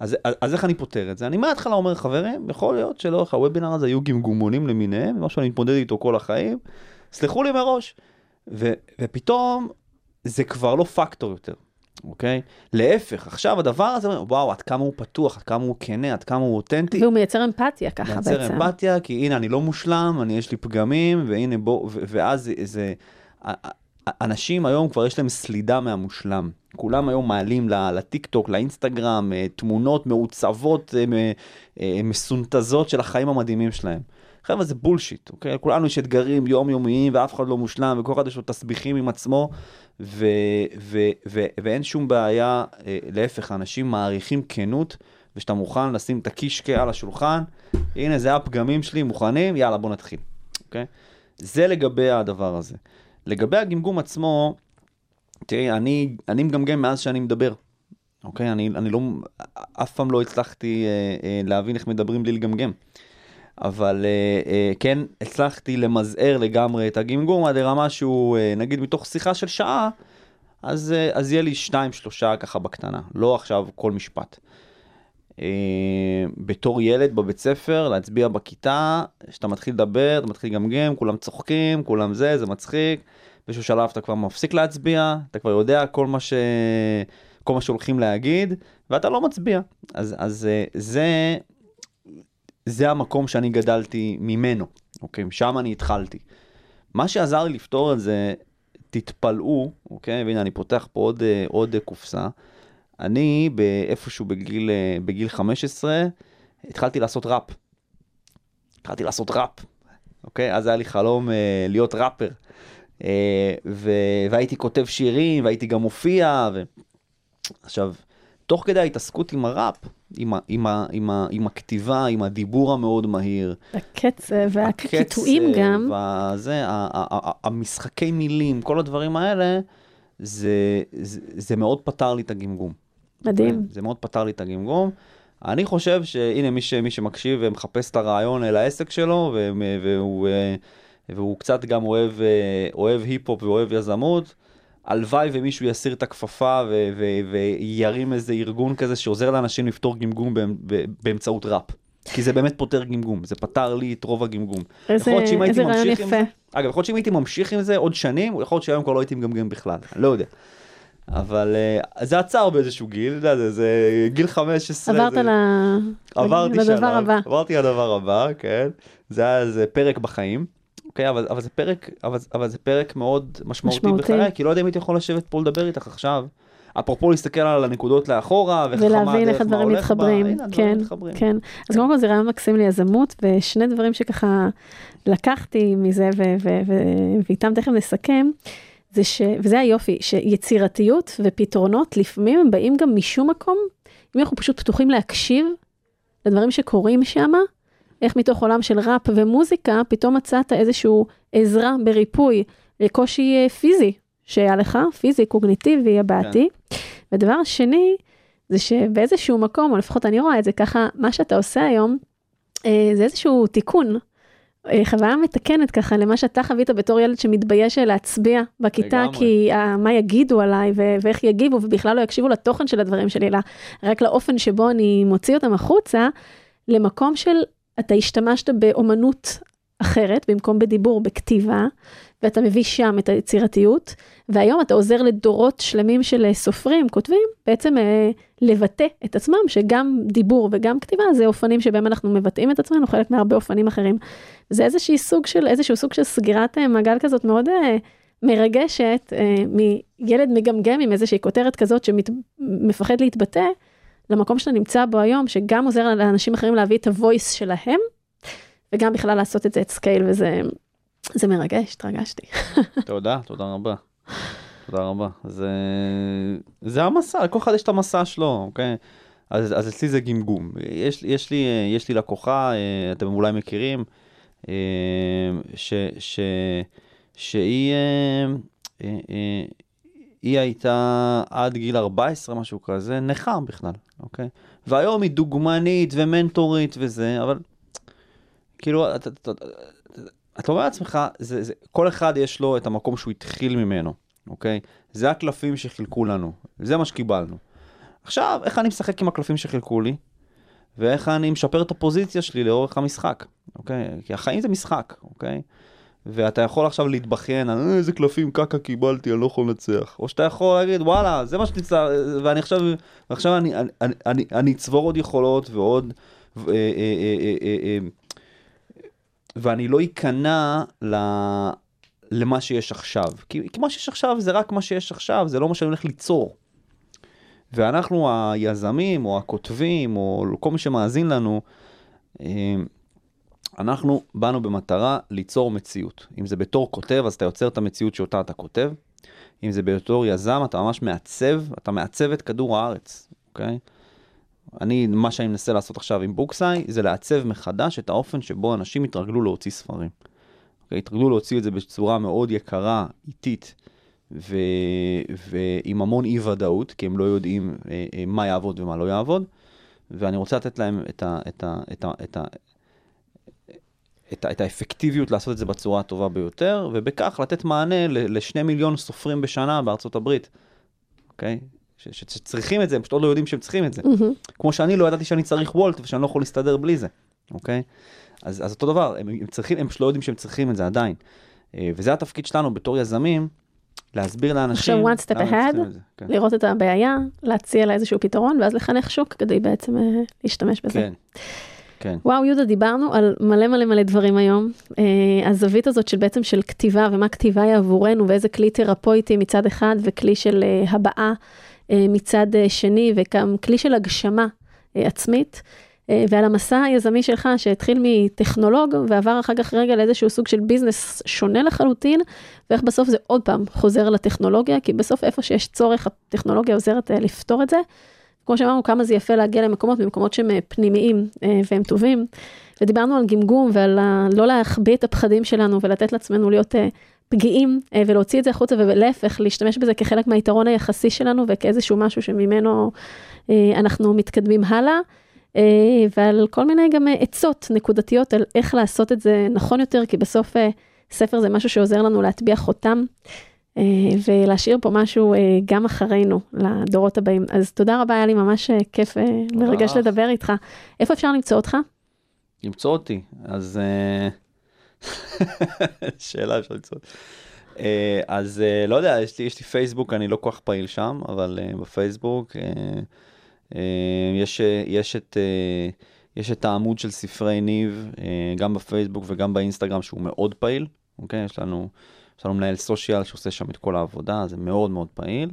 אז, אז, אז איך אני פותר את זה? אני מההתחלה אומר, חברים, יכול להיות שלאורך הוובינר הזה היו גמגומונים למיניהם, משהו שאני מתמודד איתו כל החיים, סלחו לי מראש. ו, ופתאום זה כבר לא פקטור יותר, אוקיי? להפך, עכשיו הדבר הזה, וואו, עד כמה הוא פתוח, עד כמה הוא כנה, עד כמה הוא אותנטי. והוא מייצר אמפתיה ככה מייצר בעצם. אמפתיה, כי הנה אני לא מושלם, אני יש לי פגמים, והנה בוא, ואז זה, אנשים היום כבר יש להם סלידה מהמושלם. כולם היום מעלים לטיק טוק, לאינסטגרם, אה, תמונות מעוצבות, אה, אה, מסונטזות של החיים המדהימים שלהם. חבר'ה זה בולשיט, אוקיי? לכולנו יש אתגרים יומיומיים ואף אחד לא מושלם וכל אחד יש לו תסביכים עם עצמו ו- ו- ו- ואין שום בעיה, להפך, אנשים מעריכים כנות ושאתה מוכן לשים את הקישקע על השולחן, הנה זה הפגמים שלי, מוכנים? יאללה בוא נתחיל, אוקיי? זה לגבי הדבר הזה. לגבי הגמגום עצמו, תראי, אני, אני מגמגם מאז שאני מדבר, אוקיי? אני, אני לא, אף פעם לא הצלחתי אה, אה, להבין איך מדברים בלי לגמגם. אבל אה, אה, כן הצלחתי למזער לגמרי את הגמגום עד לרמה שהוא, אה, נגיד מתוך שיחה של שעה, אז, אה, אז יהיה לי שתיים שלושה ככה בקטנה, לא עכשיו כל משפט. אה, בתור ילד בבית ספר, להצביע בכיתה, כשאתה מתחיל לדבר, אתה מתחיל לגמגם, כולם צוחקים, כולם זה, זה מצחיק. באיזשהו שלב אתה כבר מפסיק להצביע, אתה כבר יודע כל מה, ש... כל מה שהולכים להגיד, ואתה לא מצביע. אז, אז אה, זה, זה המקום שאני גדלתי ממנו, אוקיי? שם אני התחלתי. מה שעזר לי לפתור את זה, תתפלאו, אוקיי? והנה אני פותח פה עוד, אה, עוד אה, קופסה. אני באיפשהו בגיל, בגיל 15 התחלתי לעשות ראפ. התחלתי לעשות ראפ, אוקיי? אז היה לי חלום אה, להיות ראפר. אה, ו... והייתי כותב שירים, והייתי גם מופיע. ו... עכשיו, תוך כדי ההתעסקות עם הראפ, עם, ה... עם, ה... עם, ה... עם הכתיבה, עם הדיבור המאוד מהיר, הקצב והקיטועים גם. והזה, ה- ה- ה- המשחקי מילים, כל הדברים האלה, זה, זה, זה מאוד פתר לי את הגמגום. מדהים. זה מאוד פתר לי את הגמגום. אני חושב שהנה מי, ש, מי שמקשיב ומחפש את הרעיון אה, לעסק שלו, ו, והוא, אה, והוא קצת גם אוהב, אה, אוהב היפ-הופ ואוהב יזמות, הלוואי ומישהו יסיר את הכפפה ו, ו, וירים איזה ארגון כזה שעוזר לאנשים לפתור גמגום באמצעות ראפ. כי זה באמת פותר גמגום, זה פתר לי את רוב הגמגום. איזה איזה רעיון עם יפה. זה, אגב, יכול להיות שאם הייתי ממשיך עם זה עוד שנים, יכול להיות שהיום כבר לא הייתי מגמגם בכלל, אני לא יודע. אבל uh, זה עצר באיזשהו גיל, יודע, זה, זה גיל 15. עברת זה... ל... עברתי לדבר שלב, הבא. עברתי לדבר הבא, כן. זה היה איזה פרק בחיים. אוקיי, אבל, אבל זה פרק, אבל, אבל זה פרק מאוד משמעותי, משמעותי. בחיי, כי לא יודע אם הייתי יכול לשבת פה לדבר איתך עכשיו. אפרופו להסתכל על הנקודות לאחורה, ולהבין איך הדברים הולך בה, מתחברים. הנה, כן, מתחברים. כן. אז קודם כל זה רעיון מקסים ליזמות, ושני דברים שככה לקחתי מזה, ואיתם תכף נסכם, זה ש... וזה היופי, שיצירתיות ופתרונות לפעמים הם באים גם משום מקום, אם אנחנו פשוט פתוחים להקשיב לדברים שקורים שם, איך מתוך עולם של ראפ ומוזיקה, פתאום מצאת איזושהי עזרה בריפוי לקושי אה, פיזי שהיה לך, פיזי, קוגניטיבי, הבעתי. ודבר שני, זה שבאיזשהו מקום, או לפחות אני רואה את זה ככה, מה שאתה עושה היום, אה, זה איזשהו תיקון. אה, חוויה מתקנת ככה למה שאתה חווית בתור ילד שמתבייש להצביע בכיתה, לגמרי. כי אה, מה יגידו עליי ו- ואיך יגיבו, ובכלל לא יקשיבו לתוכן של הדברים שלי, אלא רק לאופן שבו אני מוציא אותם החוצה, למקום של אתה השתמשת באומנות אחרת, במקום בדיבור, בכתיבה, ואתה מביא שם את היצירתיות, והיום אתה עוזר לדורות שלמים של אה, סופרים, כותבים, בעצם אה, לבטא את עצמם, שגם דיבור וגם כתיבה זה אופנים שבהם אנחנו מבטאים את עצמנו, חלק מהרבה אופנים אחרים. זה איזשהו סוג של, איזשהו סוג של סגירת אה, מעגל כזאת מאוד אה, מרגשת, אה, מילד מגמגם עם איזושהי כותרת כזאת שמפחד להתבטא, למקום שאתה נמצא בו היום, שגם עוזר לאנשים אחרים להביא את הוויס שלהם, וגם בכלל לעשות את זה at scale, וזה זה מרגש, התרגשתי. תודה, תודה רבה. תודה רבה. זה, זה המסע, לכל אחד יש את המסע שלו, אוקיי? אז, אז אצלי זה גמגום. יש, יש, לי, יש לי לקוחה, אה, אתם אולי מכירים, אה, ש, ש, שהיא אה, היא הייתה עד גיל 14, משהו כזה, נכה בכלל, אוקיי? והיום היא דוגמנית ומנטורית וזה, אבל כאילו, אתה, אתה, אתה, אתה אומר לעצמך, זה, זה, כל אחד יש לו את המקום שהוא התחיל ממנו, אוקיי? זה הקלפים שחילקו לנו, זה מה שקיבלנו. עכשיו, איך אני משחק עם הקלפים שחילקו לי, ואיך אני משפר את הפוזיציה שלי לאורך המשחק, אוקיי? כי החיים זה משחק, אוקיי? ואתה יכול עכשיו להתבכיין "אה, איזה קלפים קקה קיבלתי, אני לא יכול לנצח. או שאתה יכול להגיד, וואלה, זה מה שתצטרך, ואני עכשיו, ועכשיו אני, אני, אני, אני, אני אצבור עוד יכולות ועוד, ו, אה, אה, אה, אה, אה, ואני לא אכנע ל... למה שיש עכשיו. כי, כי מה שיש עכשיו זה רק מה שיש עכשיו, זה לא מה שאני הולך ליצור. ואנחנו היזמים, או הכותבים, או כל מי שמאזין לנו, אה, אנחנו באנו במטרה ליצור מציאות. אם זה בתור כותב, אז אתה יוצר את המציאות שאותה אתה כותב. אם זה בתור יזם, אתה ממש מעצב, אתה מעצב את כדור הארץ, אוקיי? אני, מה שאני מנסה לעשות עכשיו עם בוקסאי, זה לעצב מחדש את האופן שבו אנשים יתרגלו להוציא ספרים. אוקיי? יתרגלו להוציא את זה בצורה מאוד יקרה, איטית, ו... ועם המון אי ודאות, כי הם לא יודעים אה, אה, מה יעבוד ומה לא יעבוד, ואני רוצה לתת להם את, ה... את, ה... את, ה... את, ה... את. את האפקטיביות לעשות את זה בצורה הטובה ביותר, ובכך לתת מענה ל... לשני מיליון סופרים בשנה בארצות הברית, אוקיי? ש... ש... שצריכים את זה, הם פשוט עוד לא יודעים שהם צריכים את זה. מהמם. כמו שאני לא ידעתי שאני צריך וולט ושאני לא יכול להסתדר בלי זה, אוקיי? אז, אז אותו דבר, הם, הם צריכים, הם פשוט לא יודעים שהם צריכים את זה עדיין. אה, וזה התפקיד שלנו בתור יזמים, להסביר לאנשים... עכשיו, one step הם ahead. כן, לראות את הבעיה, להציע לה איזשהו פתרון, ואז לחנך שוק כדי בעצם אה, להשתמש בזה. כן, כן. וואו, יהודה, דיברנו על מלא מלא מלא דברים היום. אה, הזווית הזאת של בעצם של כתיבה, ומה כתיבה היא עבורנו, ואיזה כלי תרפויטי מצד אחד, וכלי של אה, הבעה אה, מצד אה, שני, וגם כלי של הגשמה אה, עצמית. אה, ועל המסע היזמי שלך, שהתחיל מטכנולוג, ועבר אחר כך רגע לאיזשהו סוג של ביזנס שונה לחלוטין, ואיך בסוף זה עוד פעם חוזר לטכנולוגיה, כי בסוף איפה שיש צורך, הטכנולוגיה עוזרת אה, לפתור את זה. כמו שאמרנו, כמה זה יפה להגיע למקומות, ממקומות שהם אה, פנימיים אה, והם טובים. ודיברנו על גמגום ועל לא להחביא את הפחדים שלנו ולתת לעצמנו להיות אה, פגיעים ולהוציא את זה החוצה ולהפך, להשתמש בזה כחלק מהיתרון היחסי שלנו וכאיזשהו משהו שממנו אנחנו מתקדמים הלאה. אה, ועל כל מיני גם עצות נקודתיות על איך לעשות את זה נכון יותר, כי בסוף ספר זה משהו שעוזר לנו להטביע חותם. אה, ולהשאיר פה משהו אה, גם אחרינו, לדורות הבאים. אז תודה רבה, היה לי ממש אה, כיף, מרגש לך. לדבר איתך. איפה אפשר למצוא אותך? למצוא אותי, אז... שאלה אפשר למצוא. אז לא יודע, יש לי, יש לי פייסבוק, אני לא כל כך פעיל שם, אבל בפייסבוק יש, יש, את, יש את העמוד של ספרי ניב, גם בפייסבוק וגם באינסטגרם, שהוא מאוד פעיל, אוקיי? יש לנו, יש לנו מנהל סושיאל שעושה שם את כל העבודה, זה מאוד מאוד פעיל.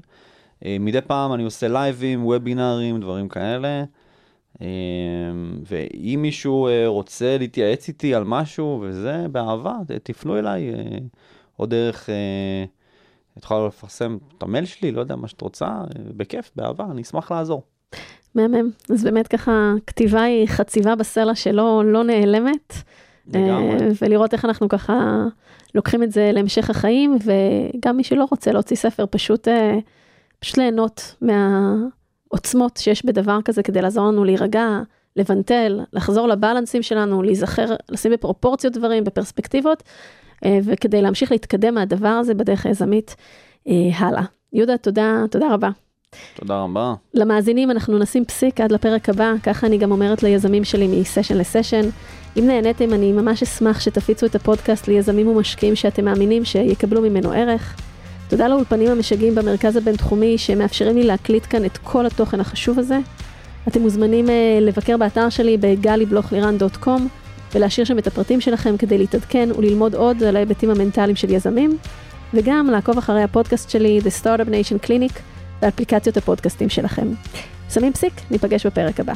אה, מדי פעם אני עושה לייבים, וובינארים, דברים כאלה. אה, ואם מישהו אה, רוצה להתייעץ איתי על משהו וזה, באהבה, תפנו אליי, או דרך, את יכולה לפרסם את המייל שלי, לא יודע, מה שאת רוצה, בכיף, באהבה, אני אשמח לעזור. מהמם. אז באמת ככה, כתיבה היא חציבה בסלע שלא לא נעלמת. לגמרי. ולראות איך אנחנו ככה לוקחים את זה להמשך החיים, וגם מי שלא רוצה להוציא ספר, פשוט, אה, פשוט ליהנות מהעוצמות שיש בדבר כזה כדי לעזור לנו להירגע, לבנטל, לחזור לבלנסים שלנו, להיזכר, לשים בפרופורציות דברים, בפרספקטיבות, אה, וכדי להמשיך להתקדם מהדבר הזה בדרך היזמית אה, הלאה. יהודה, תודה, תודה רבה. תודה רבה. למאזינים אנחנו נשים פסיק עד לפרק הבא, ככה אני גם אומרת ליזמים שלי מסשן לסשן. אם נהניתם, אני ממש אשמח שתפיצו את הפודקאסט ליזמים ומשקיעים שאתם מאמינים שיקבלו ממנו ערך. תודה לאולפנים המשגעים במרכז הבינתחומי שמאפשרים לי להקליט כאן את כל התוכן החשוב הזה. אתם מוזמנים uh, לבקר באתר שלי בגלי-בלוך-לירן.קום ולהשאיר שם את הפרטים שלכם כדי להתעדכן וללמוד עוד על ההיבטים המנטליים של יזמים, וגם לעקוב אחרי הפודקאסט שלי, The Startup Nation Clinic, באפליקציות הפודקאסטים שלכם. שמים פסיק, ניפגש בפרק הבא.